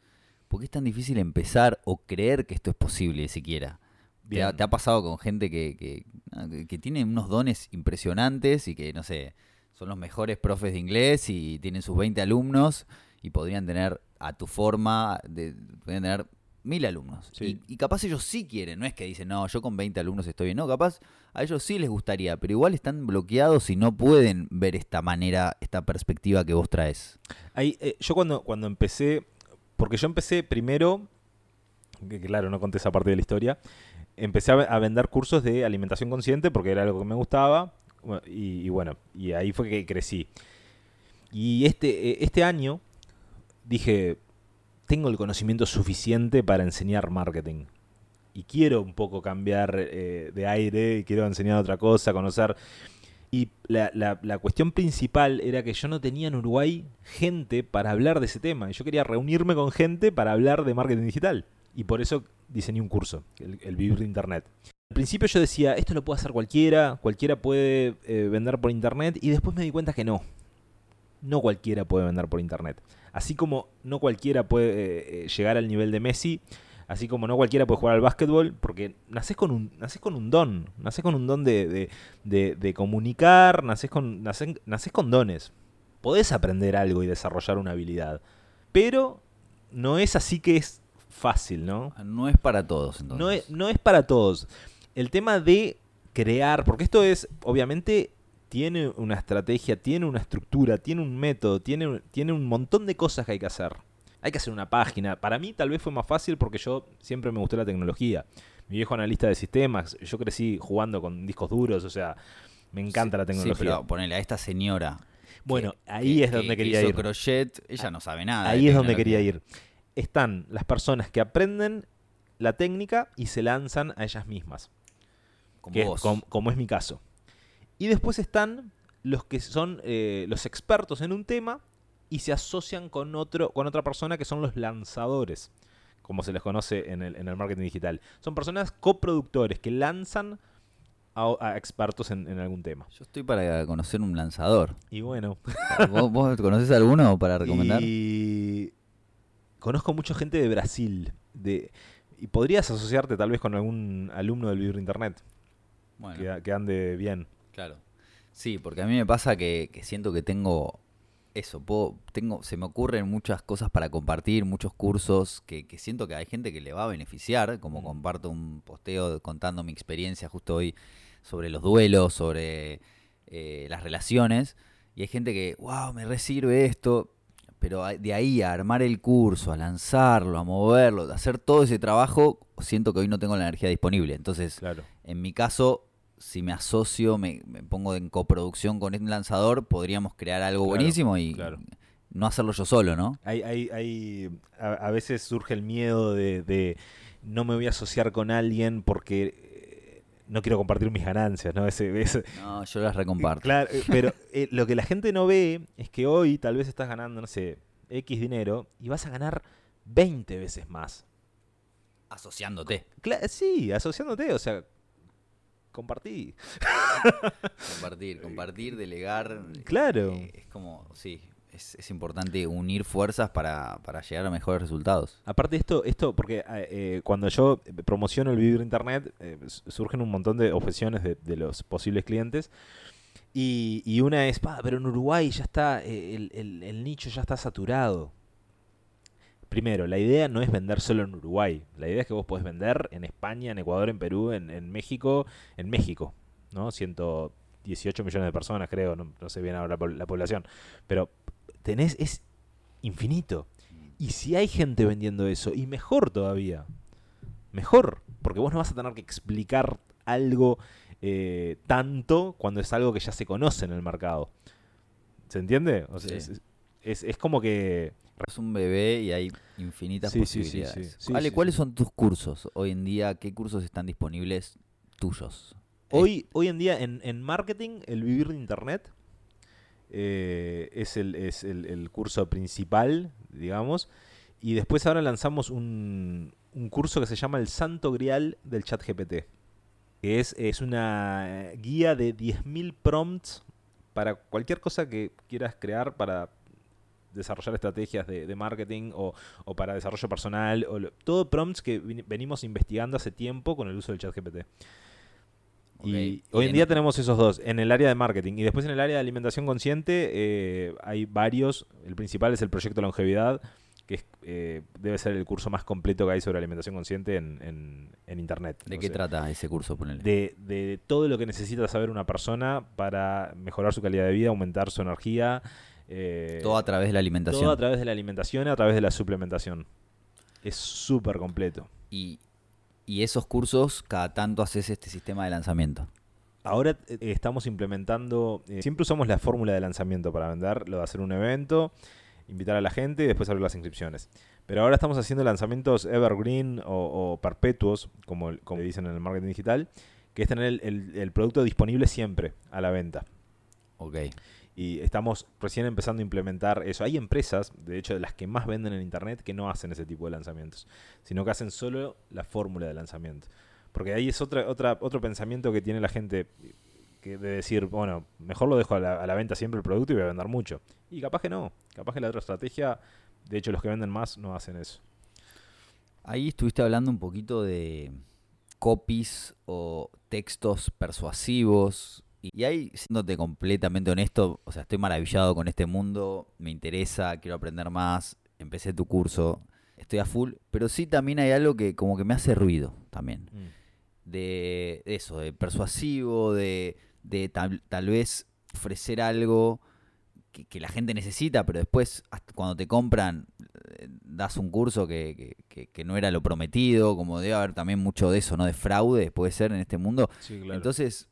¿por qué es tan difícil empezar o creer que esto es posible siquiera? ¿Te ha, pasado con gente que, que, tiene unos dones impresionantes y que, no sé, son los mejores profes de inglés y tienen sus 20 alumnos y podrían tener a tu forma, de, podrían tener mil alumnos. Y, capaz ellos sí quieren, no es que dicen, no, yo con 20 alumnos estoy bien. No, capaz a ellos sí les gustaría, pero igual están bloqueados y no pueden ver esta manera, esta perspectiva que vos traes. Ahí, eh, yo cuando, cuando empecé, porque yo empecé primero, que claro, no conté esa parte de la historia, empecé a, vender cursos de alimentación consciente porque era algo que me gustaba y, y bueno, y ahí fue que crecí. Y este, eh, este año dije, tengo el conocimiento suficiente para enseñar marketing. Y quiero un poco cambiar eh, de aire, quiero enseñar otra cosa, conocer... Y la, la, cuestión principal era que yo no tenía en Uruguay gente para hablar de ese tema. Y yo quería reunirme con gente para hablar de marketing digital. Y por eso diseñé un curso, el, Vivir de Internet. Al principio yo decía, esto lo puede hacer cualquiera, cualquiera puede eh, vender por Internet. Y después me di cuenta que no. No cualquiera puede vender por Internet. Así como no cualquiera puede eh, eh, llegar al nivel de Messi, así como no cualquiera puede jugar al básquetbol, porque naces con un, naces con un don, naces con un don de, de, comunicar, naces con, naces, con dones. Podés aprender algo y desarrollar una habilidad, pero no es así que es fácil, ¿no? No es para todos, entonces. No es, no es para todos. El tema de crear, porque esto es, obviamente, tiene una estrategia, tiene una estructura, tiene un método, tiene, tiene un montón de cosas que hay que hacer. Hay que hacer una página. Para mí tal vez fue más fácil porque yo siempre me gustó la tecnología. Mi viejo analista de sistemas, yo crecí jugando con discos duros, o sea, me encanta la tecnología. Sí, pero ponele a esta señora. Bueno, ahí es donde quería ir. crochet, ella no sabe nada. Ahí es donde quería ir. Están las personas que aprenden la técnica y se lanzan a ellas mismas. Como, como es mi caso. Y después están los que son eh, los expertos en un tema y se asocian con, otro, con otra persona que son los lanzadores, como se les conoce en el, en el marketing digital. Son personas coproductores que lanzan a, expertos en, algún tema. Yo estoy para conocer un lanzador. Y bueno. ¿Vos, conoces alguno para recomendar? Y conozco mucha gente de Brasil. De, y podrías asociarte tal vez con algún alumno del Vivir Internet. Que, que ande bien. Claro. Sí, porque a mí me pasa que, siento que tengo eso, puedo, tengo, se me ocurren muchas cosas para compartir, muchos cursos que, siento que hay gente que le va a beneficiar, como comparto un posteo contando mi experiencia justo hoy sobre los duelos, sobre eh, las relaciones, y hay gente que, wow, me resirve esto, pero de ahí a armar el curso, a lanzarlo, a moverlo, a hacer todo ese trabajo, siento que hoy no tengo la energía disponible. Entonces, claro. en mi caso, si me asocio, me, pongo en coproducción con un lanzador, podríamos crear algo buenísimo y no hacerlo yo solo, ¿no? Hay, hay, hay a, veces surge el miedo de, no me voy a asociar con alguien porque eh, no quiero compartir mis ganancias, ¿no? Ese, no, yo las recomparto. Claro, eh, pero eh, lo que la gente no ve es que hoy tal vez estás ganando, no sé, X dinero y vas a ganar 20 veces más. Asociándote. sí, asociándote. O sea, compartí. compartir, compartir, delegar. Claro. Eh, es como, sí, es, importante unir fuerzas para, llegar a mejores resultados. Aparte de esto, esto porque eh, eh, cuando yo promociono el Vivir Internet, surgen un montón de objeciones de, los posibles clientes. Y, una es, pero en Uruguay ya está, el nicho ya está saturado primero, la idea no es vender solo en Uruguay. La idea es que vos podés vender en España, en Ecuador, en Perú, en, México, en México, ¿no? 118 millones de personas, creo, no, sé bien ahora la, población. Pero tenés, es infinito. Y si hay gente vendiendo eso, y mejor todavía, mejor, porque vos no vas a tener que explicar algo eh, tanto cuando es algo que ya se conoce en el mercado. ¿Se entiende? O sea, es, es, como que es un bebé y hay infinitas posibilidades. ¿cuáles son tus cursos hoy en día? ¿Qué cursos están disponibles tuyos? Hoy, hoy en día en, marketing, el vivir de Internet eh, es, el, es el, curso principal, digamos. Y después ahora lanzamos un, un curso que se llama El Santo Grial del Chat GPT. Que es, es una guía de 10.000 prompts para cualquier cosa que quieras crear para desarrollar estrategias de, marketing o, para desarrollo personal, o todo prompts que venimos investigando hace tiempo con el uso del chat GPT. Y hoy en día tenemos esos dos, en el área de marketing. Y después en el área de alimentación consciente eh, hay varios. El principal es el proyecto Longevidad, que eh, debe ser el curso más completo que hay sobre alimentación consciente en, Internet. ¿De qué trata ese curso? De, de todo lo que necesita saber una persona para mejorar su calidad de vida, aumentar su energía, eh, todo a través de la alimentación. Todo a través de la alimentación y a través de la suplementación. Es súper completo. Y, esos cursos, cada tanto haces este sistema de lanzamiento. Ahora eh, estamos implementando, eh, siempre usamos la fórmula de lanzamiento para vender, lo de hacer un evento, invitar a la gente y después abrir las inscripciones. Pero ahora estamos haciendo lanzamientos evergreen o, perpetuos, como, como dicen en el marketing digital, que es tener el, producto disponible siempre a la venta. Ok. Y estamos recién empezando a implementar eso. Hay empresas, de hecho, de las que más venden en Internet, que no hacen ese tipo de lanzamientos, sino que hacen solo la fórmula de lanzamiento. Porque ahí es otra, otra, otro pensamiento que tiene la gente de decir, bueno, mejor lo dejo a la, venta siempre el producto y voy a vender mucho. Y capaz que no, capaz que la otra estrategia, de hecho los que venden más no hacen eso. Ahí estuviste hablando un poquito de copies o textos persuasivos y ahí, siéndote completamente honesto, o sea, estoy maravillado con este mundo, me interesa, quiero aprender más, empecé tu curso, estoy a full, pero sí también hay algo que como que me hace ruido también. Mm. De eso, de persuasivo, de, de tal, vez ofrecer algo que, la gente necesita, pero después cuando te compran eh, das un curso que, que, no era lo prometido, como debe haber también mucho de eso, ¿no? De fraude, puede ser en este mundo. Entonces,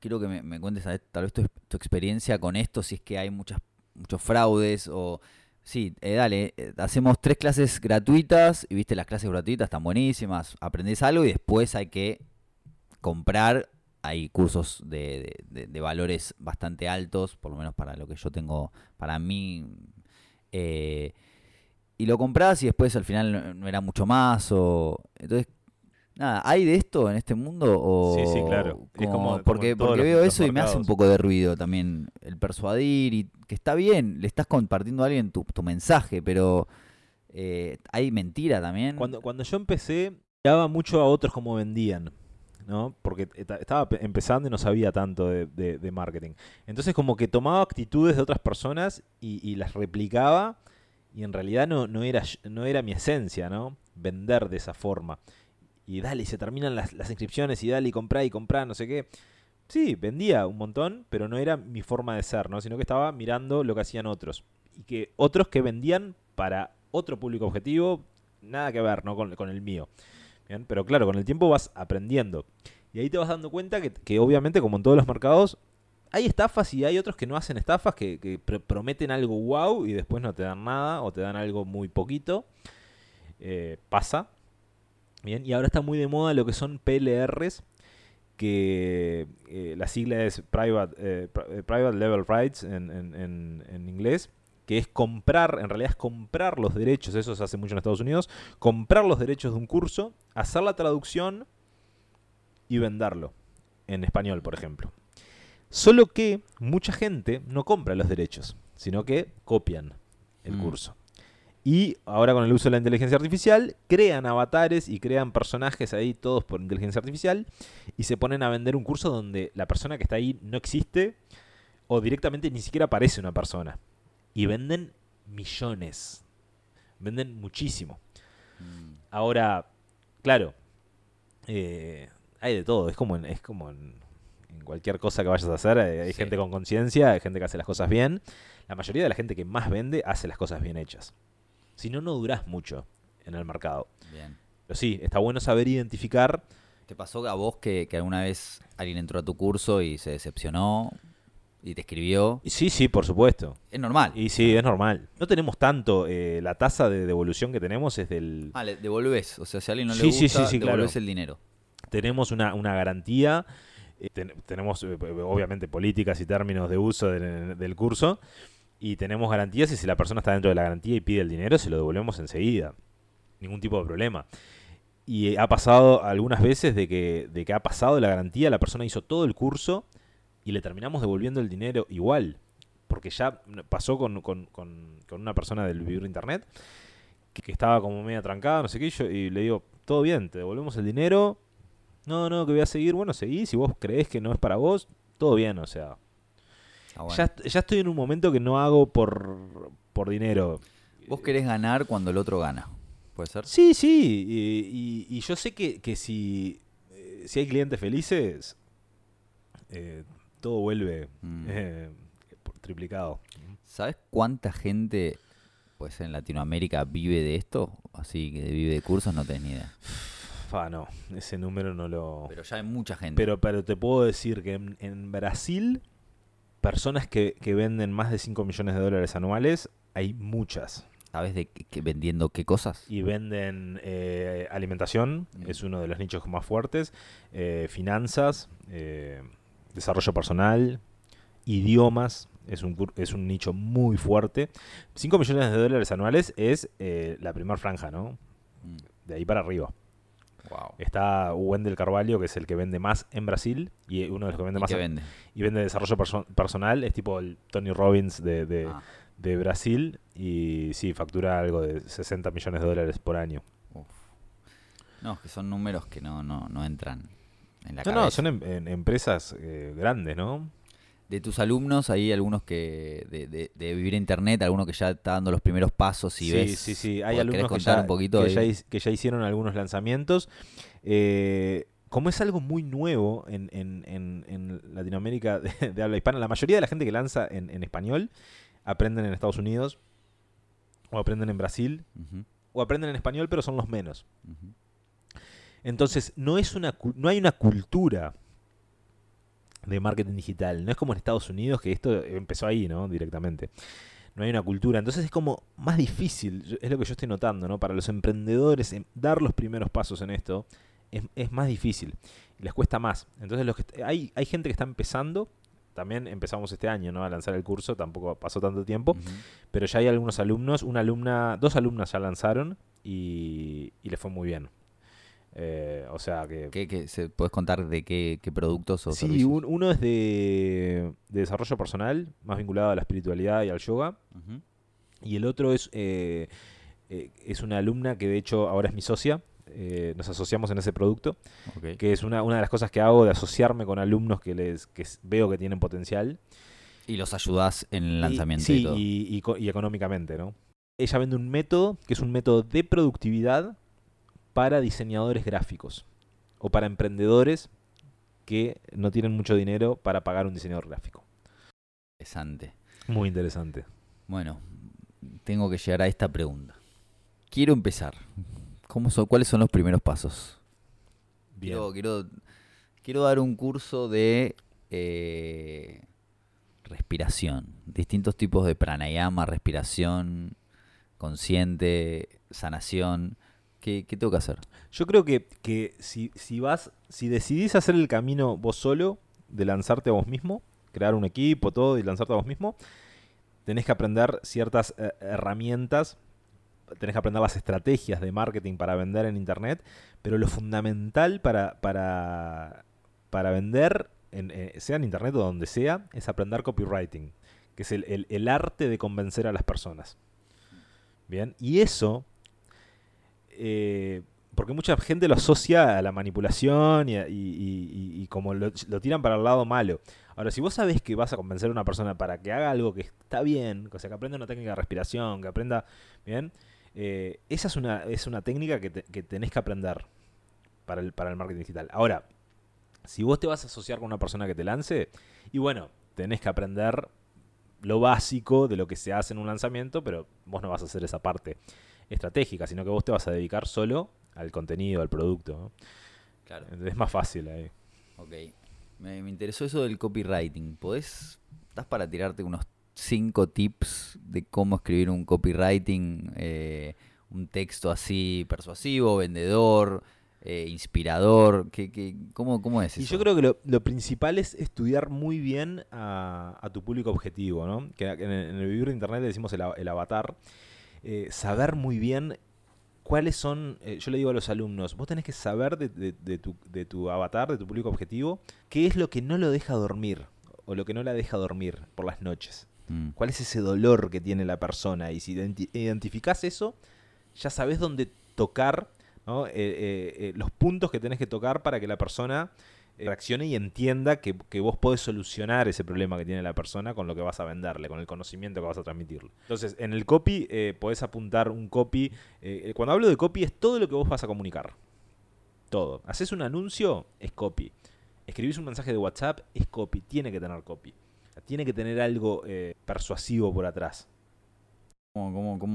quiero que me, cuentes tal vez tu, experiencia con esto, si es que hay muchas, muchos fraudes o... Sí, eh, dale, eh, hacemos tres clases gratuitas y viste las clases gratuitas están buenísimas, aprendes algo y después hay que comprar, hay cursos de, valores bastante altos, por lo menos para lo que yo tengo, para mí, eh, y lo compras y después al final no era mucho más, o entonces Nada, ¿hay de esto en este mundo? O, sí, sí, claro. porque porque veo eso y me hace un poco de ruido también el persuadir y que está bien, le estás compartiendo a alguien tu, mensaje, pero eh, hay mentira también. Cuando, cuando yo empecé, daba mucho a otros como vendían. ¿no? Porque estaba empezando y no sabía tanto de, marketing. Entonces como que tomaba actitudes de otras personas y, las replicaba y en realidad no, no, era, no era mi esencia, ¿no? Vender de esa forma y dale, se terminan las, inscripciones y dale, y comprá y comprá, no sé qué. Sí, vendía un montón, pero no era mi forma de ser, ¿no? Sino que estaba mirando lo que hacían otros. Y que otros que vendían para otro público objetivo, nada que ver, ¿no? Con, el mío. ¿Bien? Pero claro, con el tiempo vas aprendiendo. Y ahí te vas dando cuenta que, obviamente, como en todos los mercados, hay estafas y hay otros que no hacen estafas, que, prometen algo wow y después no te dan nada o te dan algo muy poquito. Eh, pasa, Bien, y ahora está muy de moda lo que son PLRs, que eh, la sigla es Private, eh, eh, private Level Rights en, inglés, que es comprar, en realidad es comprar los derechos, eso se hace mucho en Estados Unidos, comprar los derechos de un curso, hacer la traducción y venderlo, en español, por ejemplo. Solo que mucha gente no compra los derechos, sino que copian el mm. curso. Y ahora con el uso de la inteligencia artificial, crean avatares y crean personajes ahí todos por inteligencia artificial y se ponen a vender un curso donde la persona que está ahí no existe o directamente ni siquiera aparece una persona. Y venden millones. Venden muchísimo. Mm. Ahora, claro, eh, hay de todo. Es como en, es como en, cualquier cosa que vayas a hacer. Eh, hay gente con conciencia, hay gente que hace las cosas bien. La mayoría de la gente que más vende hace las cosas bien hechas. Si no, no durás mucho en el mercado. Bien. Pero sí, está bueno saber identificar. ¿Te pasó a vos que, alguna vez alguien entró a tu curso y se decepcionó y te escribió? Sí, sí, por supuesto. Es normal. Y sí, es normal. No tenemos tanto. Eh, la tasa de devolución que tenemos es del. Ah, le devolvés. O sea, si a alguien no le gusta, sí, devolvés el dinero. Tenemos una, garantía. Eh, tenemos, eh, obviamente, políticas y términos de uso del curso y tenemos garantías y si la persona está dentro de la garantía y pide el dinero, se lo devolvemos enseguida. Ningún tipo de problema. Y ha pasado algunas veces de que, de que ha pasado la garantía, la persona hizo todo el curso y le terminamos devolviendo el dinero igual. Porque ya pasó con, una persona del vivir internet que, estaba como media trancada, no sé qué, y, y le digo, todo bien, te devolvemos el dinero. No, no, que voy a seguir. Bueno, seguí. Si vos crees que no es para vos, todo bien, o sea, Ah, ya, estoy en un momento que no hago por, por dinero. Vos querés ganar cuando el otro gana, ¿puede ser? Sí, sí. Y, yo sé que, si, eh, si hay clientes felices, eh, todo vuelve mm. eh, triplicado. ¿Sabes cuánta gente pues en Latinoamérica vive de esto? Así que vive de cursos, no tenés ni idea. Fa, no, ese número no lo... Pero ya hay mucha gente. Pero, pero te puedo decir que en, Brasil, personas que, venden más de 5 millones de dólares anuales, hay muchas. ¿Sabes de qué, vendiendo qué cosas? Y venden eh, alimentación, mm. es uno de los nichos más fuertes, eh, finanzas, eh, desarrollo personal, idiomas, es un, es un nicho muy fuerte. 5 millones de dólares anuales es la primera franja, ¿no? Mm. De ahí para arriba. Está Wendel Carvalho, que es el que vende más en Brasil y uno de los que vende más. vende? Y vende desarrollo personal, es tipo el Tony Robbins de, ah. de, Brasil y sí, factura algo de 60 millones de dólares por año. No, que son números que no, no, no entran en la no, cabeza. No, son em, empresas eh, grandes, ¿no? De tus alumnos, hay algunos que de, de, vivir internet, alguno que ya está dando los primeros pasos y ves. Sí, sí, hay alumnos que ya, un poquito que, ya, hicieron algunos lanzamientos. Eh, como es algo muy nuevo en, en, en, Latinoamérica de, habla hispana, la mayoría de la gente que lanza en, español aprenden en Estados Unidos o aprenden en Brasil o aprenden en español, pero son los menos. Entonces, no, es una, no hay una cultura de marketing digital. No es como en Estados Unidos, que esto empezó ahí, ¿no? Directamente. No hay una cultura. Entonces es como más difícil, es lo que yo estoy notando, ¿no? Para los emprendedores, em, dar los primeros pasos en esto es, más difícil. Les cuesta más. Entonces los que, hay, hay gente que está empezando. También empezamos este año, ¿no? A lanzar el curso, tampoco pasó tanto tiempo. Pero ya hay algunos alumnos, una alumna, dos alumnas ya lanzaron y, y les fue muy bien. Eh, o sea que... ¿Qué, se, ¿Puedes contar de qué, productos o Sí, uno es de, desarrollo personal, más vinculado a la espiritualidad y al yoga. Y el otro es, eh, eh, es una alumna que de hecho ahora es mi socia. nos asociamos en ese producto. Que es una, una de las cosas que hago de asociarme con alumnos que, les, que veo que tienen potencial. Y los ayudas en el lanzamiento. Y, sí, y económicamente, ¿no? Ella vende un método que es un método de productividad para diseñadores gráficos o para emprendedores que no tienen mucho dinero para pagar un diseñador gráfico. Interesante. Muy interesante. Bueno, tengo que llegar a esta pregunta. Quiero empezar. ¿Cómo son, ¿Cuáles son los primeros pasos? Bien. Quiero, quiero, dar un curso de eh, respiración. Distintos tipos de pranayama, respiración consciente, sanación. ¿Qué, tengo que hacer? Yo creo que, que si, si, vas, si decidís hacer el camino vos solo, de lanzarte a vos mismo, crear un equipo, todo, y lanzarte a vos mismo, tenés que aprender ciertas eh, herramientas, tenés que aprender las estrategias de marketing para vender en Internet, pero lo fundamental para, para, para vender, en, eh, sea en Internet o donde sea, es aprender copywriting, que es el, el arte de convencer a las personas. Bien, y eso eh, porque mucha gente lo asocia a la manipulación y, como lo, tiran para el lado malo. Ahora, si vos sabés que vas a convencer a una persona para que haga algo que está bien, o sea, que aprenda una técnica de respiración, que aprenda bien, eh, esa es una, es una técnica que, tenés que aprender para el, para el marketing digital. Ahora, si vos te vas a asociar con una persona que te lance, y bueno, tenés que aprender lo básico de lo que se hace en un lanzamiento, pero vos no vas a hacer esa parte estratégica, sino que vos te vas a dedicar solo al contenido, al producto. Claro. Es más fácil ahí. Ok. Me, interesó eso del copywriting. ¿Podés, estás para tirarte unos cinco tips de cómo escribir un copywriting, eh, un texto así persuasivo, vendedor, eh, inspirador? ¿Qué, cómo, ¿Cómo es eso? Y yo creo que lo, principal es estudiar muy bien a, tu público objetivo, ¿no? Que en el, vivir de internet le decimos el avatar. Eh, saber muy bien cuáles son, eh, yo le digo a los alumnos, vos tenés que saber de, tu, avatar, de tu público objetivo, qué es lo que no lo deja dormir o lo que no la deja dormir por las noches. Mm. ¿Cuál es ese dolor que tiene la persona? Y si identificás eso, ya sabes dónde tocar eh, los puntos que tenés que tocar para que la persona reaccione y entienda que, vos podés solucionar ese problema que tiene la persona con lo que vas a venderle, con el conocimiento que vas a transmitirle. Entonces, en el copy eh, podés apuntar un copy. Eh, cuando hablo de copy es todo lo que vos vas a comunicar. Todo. Haces un anuncio, es copy. Escribís un mensaje de WhatsApp, es copy. Tiene que tener copy. Tiene que tener algo persuasivo por atrás.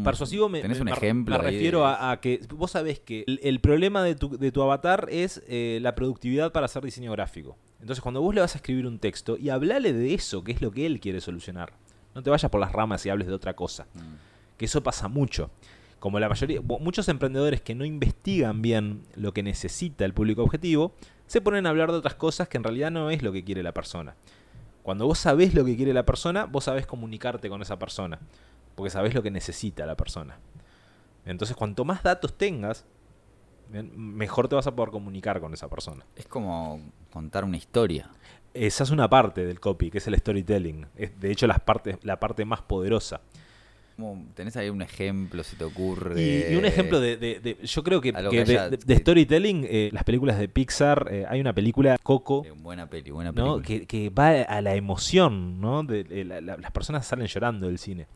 Persuasivo me, ¿Tenés un ejemplo me refiero a, que vos sabés que el, problema de tu, avatar es eh, la productividad para hacer diseño gráfico. Entonces cuando vos le vas a escribir un texto y hablale de eso, que es lo que él quiere solucionar. No te vayas por las ramas y hables de otra cosa. Mm. Que eso pasa mucho. Como la mayoría, muchos emprendedores que no investigan bien lo que necesita el público objetivo, se ponen a hablar de otras cosas que en realidad no es lo que quiere la persona. Cuando vos sabés lo que quiere la persona, vos sabés comunicarte con esa persona porque sabes lo que necesita la persona. Entonces, cuanto más datos tengas, mejor te vas a poder comunicar con esa persona. Es como contar una historia. Esa es una parte del copy, que es el storytelling. Es, de hecho, las partes, la parte más poderosa. ¿Tenés ahí un ejemplo, si te ocurre? Y, un ejemplo de, Yo creo que, de, storytelling, eh, las películas de Pixar, eh, hay una película, Coco. buena peli, buena película. Que, va a la emoción, ¿no? las personas salen llorando del cine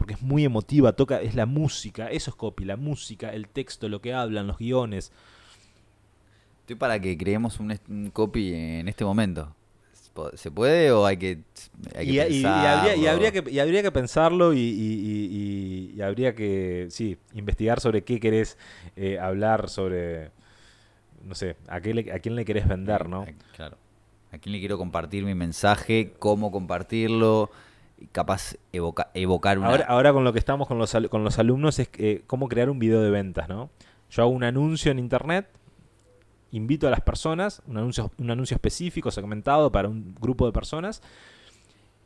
porque es muy emotiva, toca, es la música, eso es copy, la música, el texto, lo que hablan, los guiones. Estoy para que creemos un, copy en este momento. ¿Se puede o hay que, y, habría, que, pensarlo y, habría que, sí, investigar sobre qué querés eh, hablar, sobre, no sé, a, qué a quién le querés vender, ¿no? Claro. A quién le quiero compartir mi mensaje, cómo compartirlo capaz evocar una... Ahora, ahora con lo que estamos con los, con los alumnos es eh, cómo crear un video de ventas, ¿no? Yo hago un anuncio en internet, invito a las personas, un anuncio, un anuncio específico, segmentado para un grupo de personas,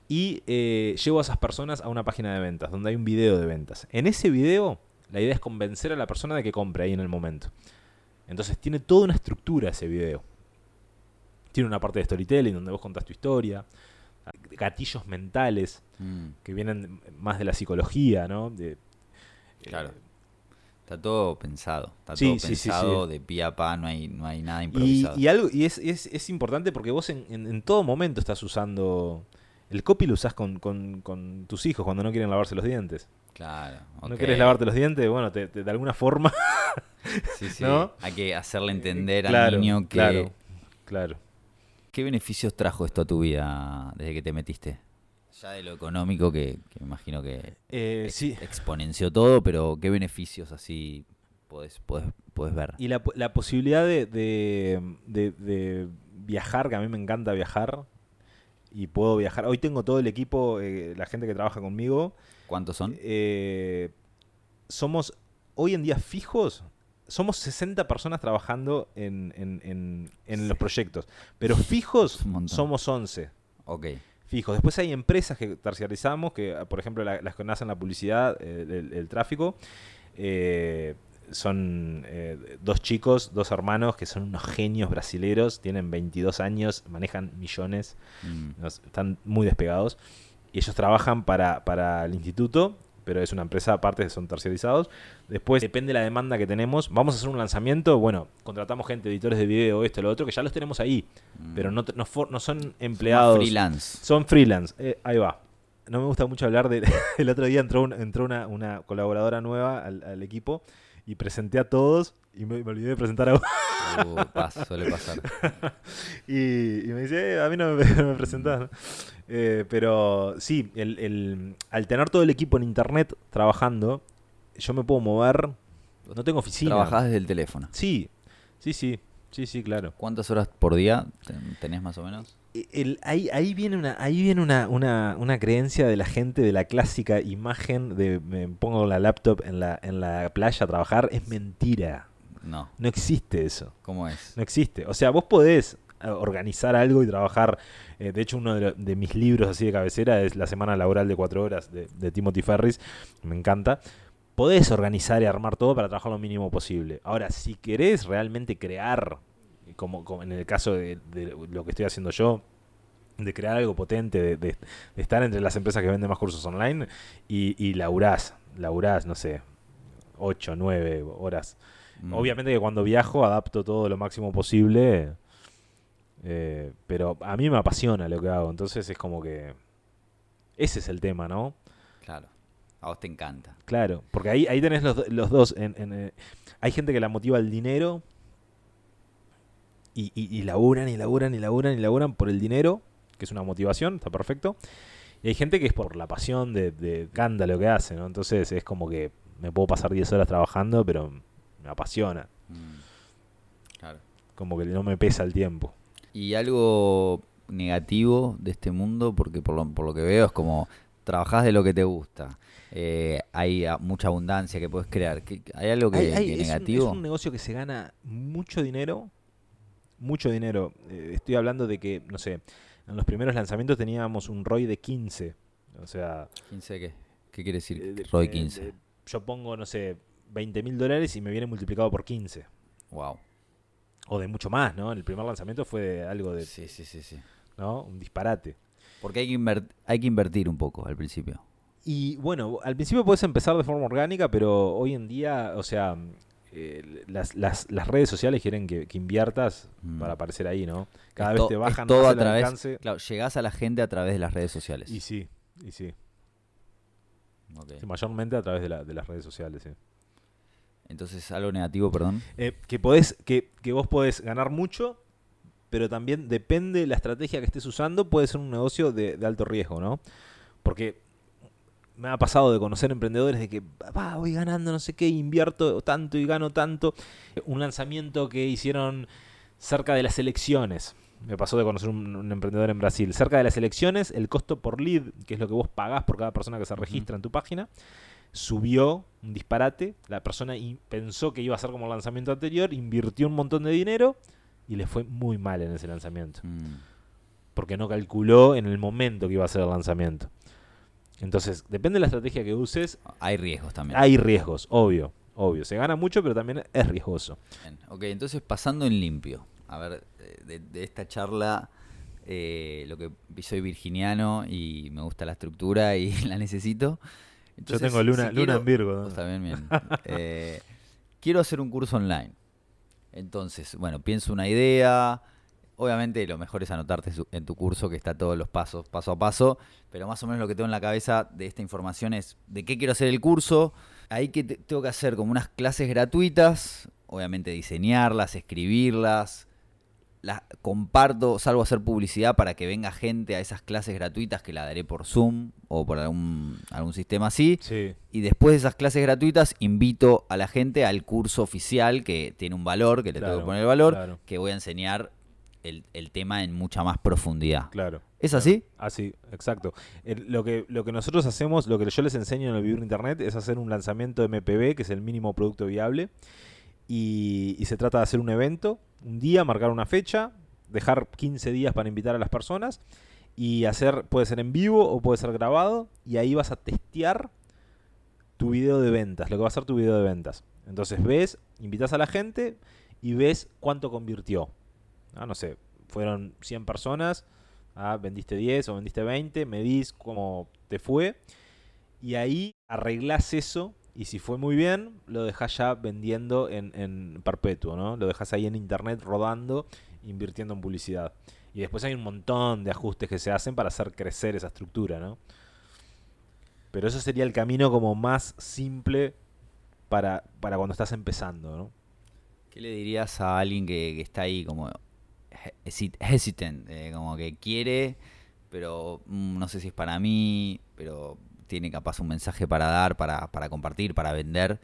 y eh, llevo a esas personas a una página de ventas, donde hay un video de ventas. En ese video, la idea es convencer a la persona de que compre ahí en el momento. Entonces tiene toda una estructura ese video. Tiene una parte de storytelling donde vos contás tu historia, gatillos mentales mm. que vienen más de la psicología, ¿no? De, claro. Está todo pensado, está todo pensado de pie a pa, no hay, no hay nada improvisado. Y, algo, y es, es, es, importante porque vos en, en, todo momento estás usando. El copy lo usás con, con, con, tus hijos cuando no quieren lavarse los dientes. Claro. ¿No quieres lavarte los dientes? Bueno, te, de alguna forma. sí, sí. Hay que hacerle entender al niño que. Claro, claro. ¿Qué beneficios trajo esto a tu vida desde que te metiste? Ya de lo económico, que, me imagino que eh, exponenció todo, pero ¿qué beneficios así puedes, ver? Y la, posibilidad de, viajar, que a mí me encanta viajar, y puedo viajar. Hoy tengo todo el equipo, eh, la gente que trabaja conmigo. ¿Cuántos son? Eh, somos hoy en día fijos, somos 60 personas trabajando en, los proyectos, pero fijos somos 11. Ok. Fijos. Después hay empresas que terciarizamos, que por ejemplo las que nacen la publicidad, el, tráfico. Eh, son eh, dos chicos, dos hermanos que son unos genios brasileros, tienen 22 años, manejan millones, mm. están muy despegados. Y ellos trabajan para, para el instituto pero es una empresa aparte, son terciarizados. Después, depende de la demanda que tenemos. Vamos a hacer un lanzamiento, bueno, contratamos gente, editores de video, esto, lo otro, que ya los tenemos ahí, mm. pero no, no, son empleados. Son freelance. Son freelance, eh, ahí va. No me gusta mucho hablar de... el otro día entró, entró una, una colaboradora nueva al, equipo y presenté a todos y me, olvidé de presentar a vos. Uh, suele pasar. y, me dice, eh, a mí no me, me presentás. Eh, pero sí, el, al tener todo el equipo en internet trabajando, yo me puedo mover. No tengo oficina. ¿Trabajás desde el teléfono? Sí, sí, sí. Sí, sí, claro. ¿Cuántas horas por día tenés más o menos? El, ahí, ahí viene, una, ahí viene una, una, una, creencia de la gente de la clásica imagen de me pongo la laptop en la, en la playa a trabajar. Es mentira. No. No existe eso. ¿Cómo es? No existe. O sea, vos podés organizar algo y trabajar. Eh, de hecho, uno de, mis libros así de cabecera es La Semana Laboral de Cuatro Horas de, Timothy Ferris. Me encanta. Podés organizar y armar todo para trabajar lo mínimo posible. Ahora, si querés realmente crear, como, en el caso de, lo que estoy haciendo yo, de crear algo potente, de, estar entre las empresas que venden más cursos online y, y laburás, laburás, no sé, 8, 9 horas. Mm. Obviamente que cuando viajo adapto todo lo máximo posible eh, pero a mí me apasiona lo que hago, entonces es como que... Ese es el tema, ¿no? Claro. A vos te encanta. Claro, porque ahí, ahí tenés los, los dos. En, eh, hay gente que la motiva el dinero y, y, y, laburan y laburan y laburan y laburan por el dinero, que es una motivación, está perfecto. Y hay gente que es por la pasión de, de canta lo que hace, ¿no? Entonces es como que me puedo pasar 10 horas trabajando, pero me apasiona. Mm. Claro. Como que no me pesa el tiempo. ¿Y algo negativo de este mundo? Porque por lo, por lo que veo es como trabajás de lo que te gusta. Eh, hay mucha abundancia que puedes crear. ¿Hay algo que, es negativo? Un, es un negocio que se gana mucho dinero. Mucho dinero. Eh, estoy hablando de que, no sé, en los primeros lanzamientos teníamos un ROI de 15. O sea... ¿15 qué? ¿Qué quiere decir eh, ROI 15? yo pongo, no sé, 20 mil dólares y me viene multiplicado por 15. Wow. O de mucho más, ¿no? El primer lanzamiento fue algo de... Sí, sí, sí, sí. ¿No? Un disparate. Porque hay que, hay que invertir un poco al principio. Y bueno, al principio puedes empezar de forma orgánica, pero hoy en día, o sea, eh, las, las, las, redes sociales quieren que, inviertas mm. para aparecer ahí, ¿no? Cada vez te bajan todo a través, Claro, llegás a la gente a través de las redes sociales. Y sí, y sí. mayormente a través de, la, de, las redes sociales, sí. Entonces, algo negativo, perdón. Eh, que, podés, que, que vos podés ganar mucho, pero también depende de la estrategia que estés usando, puede ser un negocio de, de alto riesgo, ¿no? Porque me ha pasado de conocer emprendedores de que va, voy ganando no sé qué, invierto tanto y gano tanto. Un lanzamiento que hicieron cerca de las elecciones. Me pasó de conocer un, emprendedor en Brasil. Cerca de las elecciones, el costo por lead, que es lo que vos pagás por cada persona que se registra en tu página, subió un disparate. La persona pensó que iba a ser como el lanzamiento anterior, invirtió un montón de dinero y le fue muy mal en ese lanzamiento. Mm. Porque no calculó en el momento que iba a ser el lanzamiento. Entonces, depende de la estrategia que uses. Hay riesgos también. Hay riesgos, obvio, obvio. Se gana mucho, pero también es riesgoso. Ok, entonces pasando en limpio. A ver, de, esta charla, eh, lo que soy virginiano y me gusta la estructura y la necesito. Yo tengo luna, luna en Virgo. Está bien, bien. Eh, quiero hacer un curso online. Entonces, bueno, pienso una idea, Obviamente lo mejor es anotarte en tu curso que está todos los pasos, paso a paso, pero más o menos lo que tengo en la cabeza de esta información es de qué quiero hacer el curso. Ahí que tengo que hacer como unas clases gratuitas, obviamente diseñarlas, escribirlas, las comparto, salvo hacer publicidad para que venga gente a esas clases gratuitas que la daré por Zoom o por algún, algún sistema así. Y después de esas clases gratuitas invito a la gente al curso oficial que tiene un valor, que le tengo que poner el valor, que voy a enseñar el, tema en mucha más profundidad. Claro. ¿Es así? Así, exacto. lo, que, lo que nosotros hacemos, lo que yo les enseño en el Vivir Internet, es hacer un lanzamiento de MPB, que es el mínimo producto viable. Y, se trata de hacer un evento, un día, marcar una fecha, dejar 15 días para invitar a las personas y hacer, puede ser en vivo o puede ser grabado, y ahí vas a testear tu video de ventas, lo que va a ser tu video de ventas. Entonces ves, invitas a la gente y ves cuánto convirtió. Ah, no sé, fueron 100 personas, ah, vendiste 10 o vendiste 20, medís cómo te fue y ahí arreglás eso y si fue muy bien, lo dejas ya vendiendo en, perpetuo, ¿no? Lo dejas ahí en internet rodando, invirtiendo en publicidad. Y después hay un montón de ajustes que se hacen para hacer crecer esa estructura, ¿no? Pero eso sería el camino como más simple para, para cuando estás empezando, ¿no? ¿Qué le dirías a alguien que, que está ahí como hesitant, eh, como que quiere, pero mm, no sé si es para mí, pero tiene capaz un mensaje para dar, para, para compartir, para vender.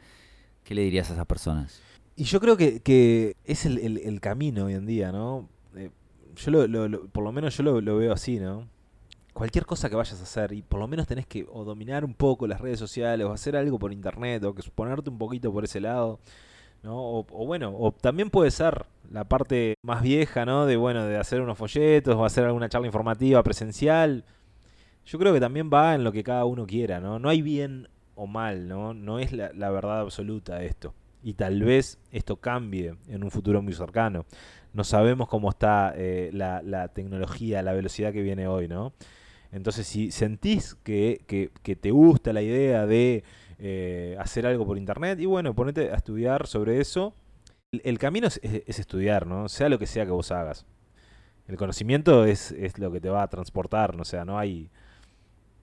¿Qué le dirías a esas personas? Y yo creo que, es el, camino hoy en día, ¿no? Eh, yo lo, por lo menos yo lo, veo así, ¿no? Cualquier cosa que vayas a hacer y por lo menos tenés que o dominar un poco las redes sociales o hacer algo por internet o que suponerte un poquito por ese lado o, bueno, o también puede ser la parte más vieja, ¿no? De bueno, de hacer unos folletos o hacer alguna charla informativa presencial. Yo creo que también va en lo que cada uno quiera, ¿no? No hay bien o mal, ¿no? No es la, verdad absoluta esto. Y tal vez esto cambie en un futuro muy cercano. No sabemos cómo está eh, la, tecnología, la velocidad que viene hoy, ¿no? Entonces, si sentís que, que, te gusta la idea de eh, hacer algo por internet y bueno, ponete a estudiar sobre eso. El, camino es, estudiar, ¿no? Sea lo que sea que vos hagas. El conocimiento es, lo que te va a transportar, ¿no? sea, no hay...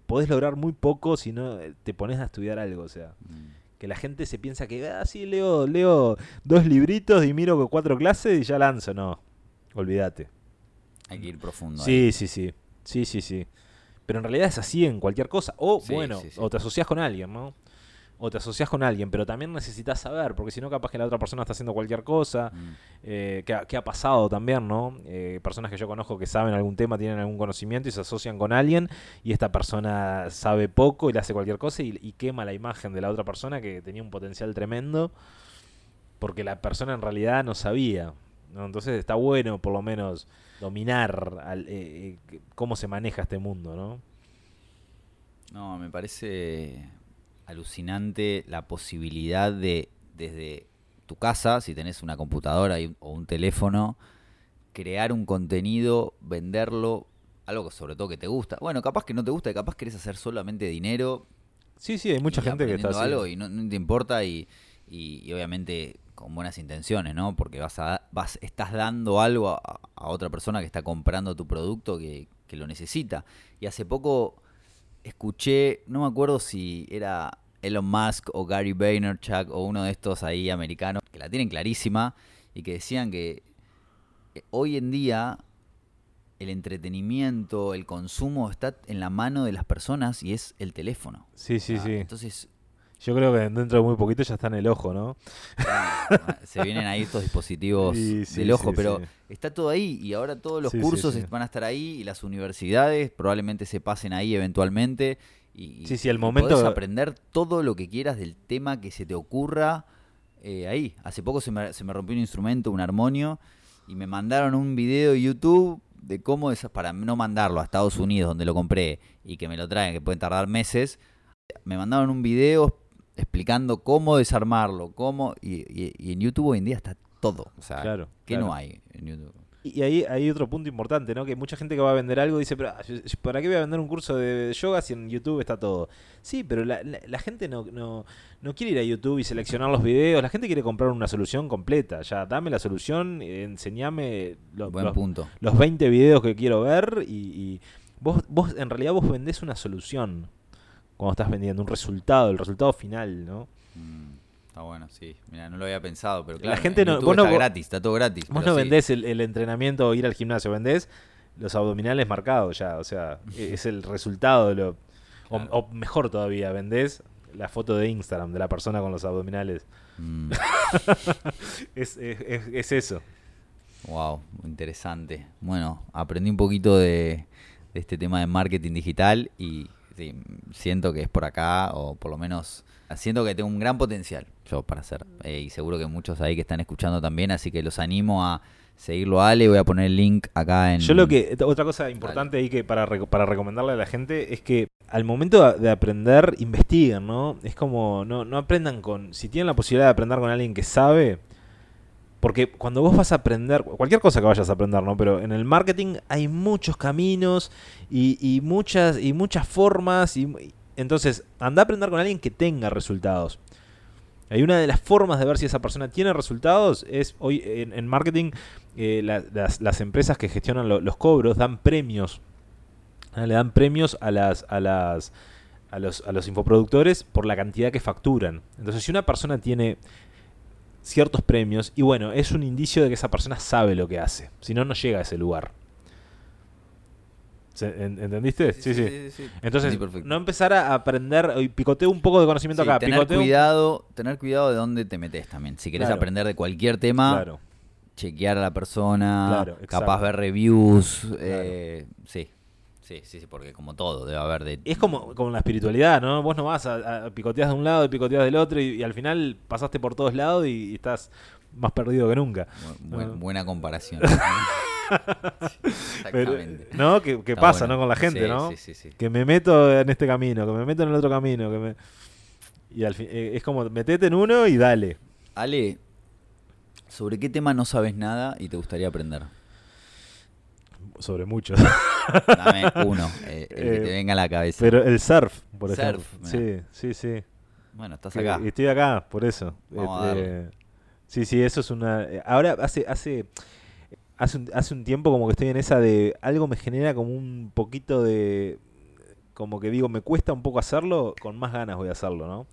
Podés lograr muy poco si no te pones a estudiar algo, o sea. Mm. Que la gente se piensa que, ah, sí, leo, leo dos libritos y miro cuatro clases y ya lanzo. No, olvídate. Hay que ir profundo. Sí, sí, sí. Sí, sí, sí. Pero en realidad es así en cualquier cosa. O, bueno, o te asocias con alguien, ¿no? O te asocias con alguien, pero también necesitas saber, porque si no, capaz que la otra persona está haciendo cualquier cosa, mm. eh, que, ha, pasado también, ¿no? Eh, personas que yo conozco que saben algún tema, tienen algún conocimiento y se asocian con alguien, y esta persona sabe poco y le hace cualquier cosa y, quema la imagen de la otra persona que tenía un potencial tremendo, porque la persona en realidad no sabía. ¿no? Entonces está bueno, por lo menos, dominar eh, cómo se maneja este mundo, ¿no? No, me parece alucinante la posibilidad de, desde tu casa, si tenés una computadora o un teléfono, crear un contenido, venderlo, algo sobre todo que te gusta. Bueno, capaz que no te gusta, capaz querés hacer solamente dinero. Sí, sí, hay mucha gente que está así. algo y no, te importa y, obviamente con buenas intenciones, ¿no? Porque vas a, vas, estás dando algo a, otra persona que está comprando tu producto que, que lo necesita. Y hace poco escuché, no me acuerdo si era Elon Musk o Gary Vaynerchuk o uno de estos ahí americanos que la tienen clarísima y que decían que eh, hoy en día el entretenimiento, el consumo está en la mano de las personas y es el teléfono. Sí, sí, sí. Entonces yo creo que dentro de muy poquito ya está en el ojo, ¿no? se vienen ahí estos dispositivos del ojo, pero está todo ahí y ahora todos los cursos van a estar ahí y las universidades probablemente se pasen ahí eventualmente. Y, sí, sí, el momento. Puedes aprender todo lo que quieras del tema que se te ocurra eh, ahí. Hace poco se me, se me rompió un instrumento, un armonio, y me mandaron un video de YouTube de cómo, es, para no mandarlo a Estados Unidos, donde lo compré, y que me lo traen, que pueden tardar meses, me mandaron un video explicando cómo desarmarlo, cómo y, en YouTube hoy en día está todo, o sea, claro, ¿qué no hay en YouTube? Y ahí hay otro punto importante, ¿no? Que mucha gente que va a vender algo dice, pero ah, ¿para qué voy a vender un curso de yoga si en YouTube está todo? Sí, pero la, gente no, no, no, quiere ir a YouTube y seleccionar los videos, la gente quiere comprar una solución completa. Ya, dame la solución, enseñame los, punto. los 20 videos que quiero ver y, y, vos, vos en realidad vos vendés una solución cuando estás vendiendo, un resultado, el resultado final, ¿no? Mm, está bueno, sí. Mira, no lo había pensado, pero claro, la gente no, está gratis, está todo gratis. Vos no vendés el, entrenamiento o ir al gimnasio, vendés los abdominales marcados ya, o sea, es el resultado de lo... O, mejor todavía, vendés la foto de Instagram de la persona con los abdominales. Mm. es, es, eso. Wow, interesante. Bueno, aprendí un poquito de, de este tema de marketing digital y siento que es por acá, o por lo menos siento que tengo un gran potencial yo para hacer. Eh, y seguro que muchos ahí que están escuchando también, así que los animo a seguirlo a Ale. Voy a poner el link acá en. Yo lo que. Otra cosa importante ahí que para, para recomendarle a la gente es que al momento de aprender, investiguen, ¿no? Es como. No, no aprendan con. Si tienen la posibilidad de aprender con alguien que sabe porque cuando vos vas a aprender, cualquier cosa que vayas a aprender, ¿no? Pero en el marketing hay muchos caminos y, muchas, y muchas formas. Y, entonces, anda a aprender con alguien que tenga resultados. Hay una de las formas de ver si esa persona tiene resultados es hoy en, marketing eh, las, empresas que gestionan los cobros dan premios. Le dan premios a las, a las a los, a los infoproductores por la cantidad que facturan. Entonces, si una persona tiene ciertos premios y bueno, es un indicio de que esa persona sabe lo que hace, si no, no llega a ese lugar. ¿Entendiste? Sí, sí. Entonces, no empezar a aprender, picoteo un poco de conocimiento acá. Tener cuidado, tener cuidado de dónde te metes también. Si querés aprender de cualquier tema, chequear a la persona, capaz ver reviews. Eh, sí. Sí, sí, sí, porque como todo debe haber de... Es como, como la espiritualidad, ¿no? Vos no vas a, picotear de un lado y picoteas del otro y, al final pasaste por todos lados y, estás más perdido que nunca. Buena comparación. exactamente. ¿No? ¿Qué, pasa, ¿no? Con la gente, ¿no? Sí, sí, sí. Que me meto en este camino, que me meto en el otro camino, que me... Y al fin, eh, es como, metete en uno y dale. Ale, ¿sobre qué tema no sabes nada y te gustaría aprender? Sobre mucho. Dame uno, eh, el que te eh, venga a la cabeza. Pero el surf, por ejemplo. Sí, sí, sí. Bueno, estás acá. estoy acá, por eso. Eh, sí, sí, eso es una. Ahora hace, hace, hace, un, hace un tiempo como que estoy en esa de algo me genera como un poquito de, como que digo, me cuesta un poco hacerlo, con más ganas voy a hacerlo, ¿no?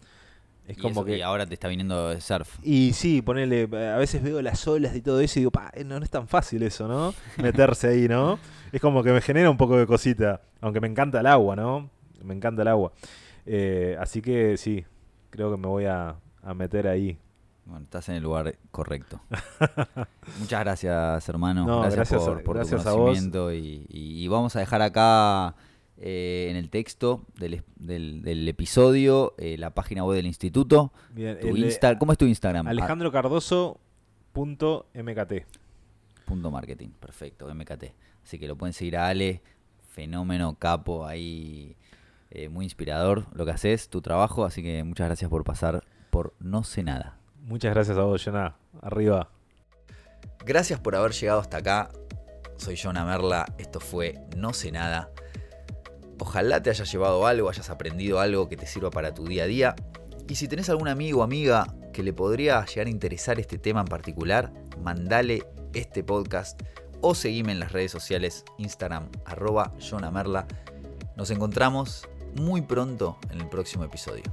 Es y como que. Y ahora te está viniendo surf. Y sí, ponele. A veces veo las olas y todo eso y digo, pa, no, es tan fácil eso, ¿no? Meterse ahí, ¿no? Es como que me genera un poco de cosita. Aunque me encanta el agua, ¿no? Me encanta el agua. Eh, así que sí, creo que me voy a, meter ahí. Bueno, estás en el lugar correcto. Muchas gracias, hermano. gracias, por, tu conocimiento. y, vamos a dejar acá eh, en el texto del, episodio, eh, la página web del instituto. ¿Cómo es tu Instagram? Alejandro Punto marketing, perfecto, MKT. Así que lo pueden seguir a Ale, fenómeno, capo, ahí eh, muy inspirador lo que haces, tu trabajo. Así que muchas gracias por pasar por No sé nada. Muchas gracias a vos, Jonah. Arriba. Gracias por haber llegado hasta acá. Soy Jonah Merla. Esto fue No sé nada. Ojalá te hayas llevado algo, hayas aprendido algo que te sirva para tu día a día. Y si tenés algún amigo o amiga que le podría llegar a interesar este tema en particular, mandale este podcast o seguime en las redes sociales Instagram arroba Jonamerla. Nos encontramos muy pronto en el próximo episodio.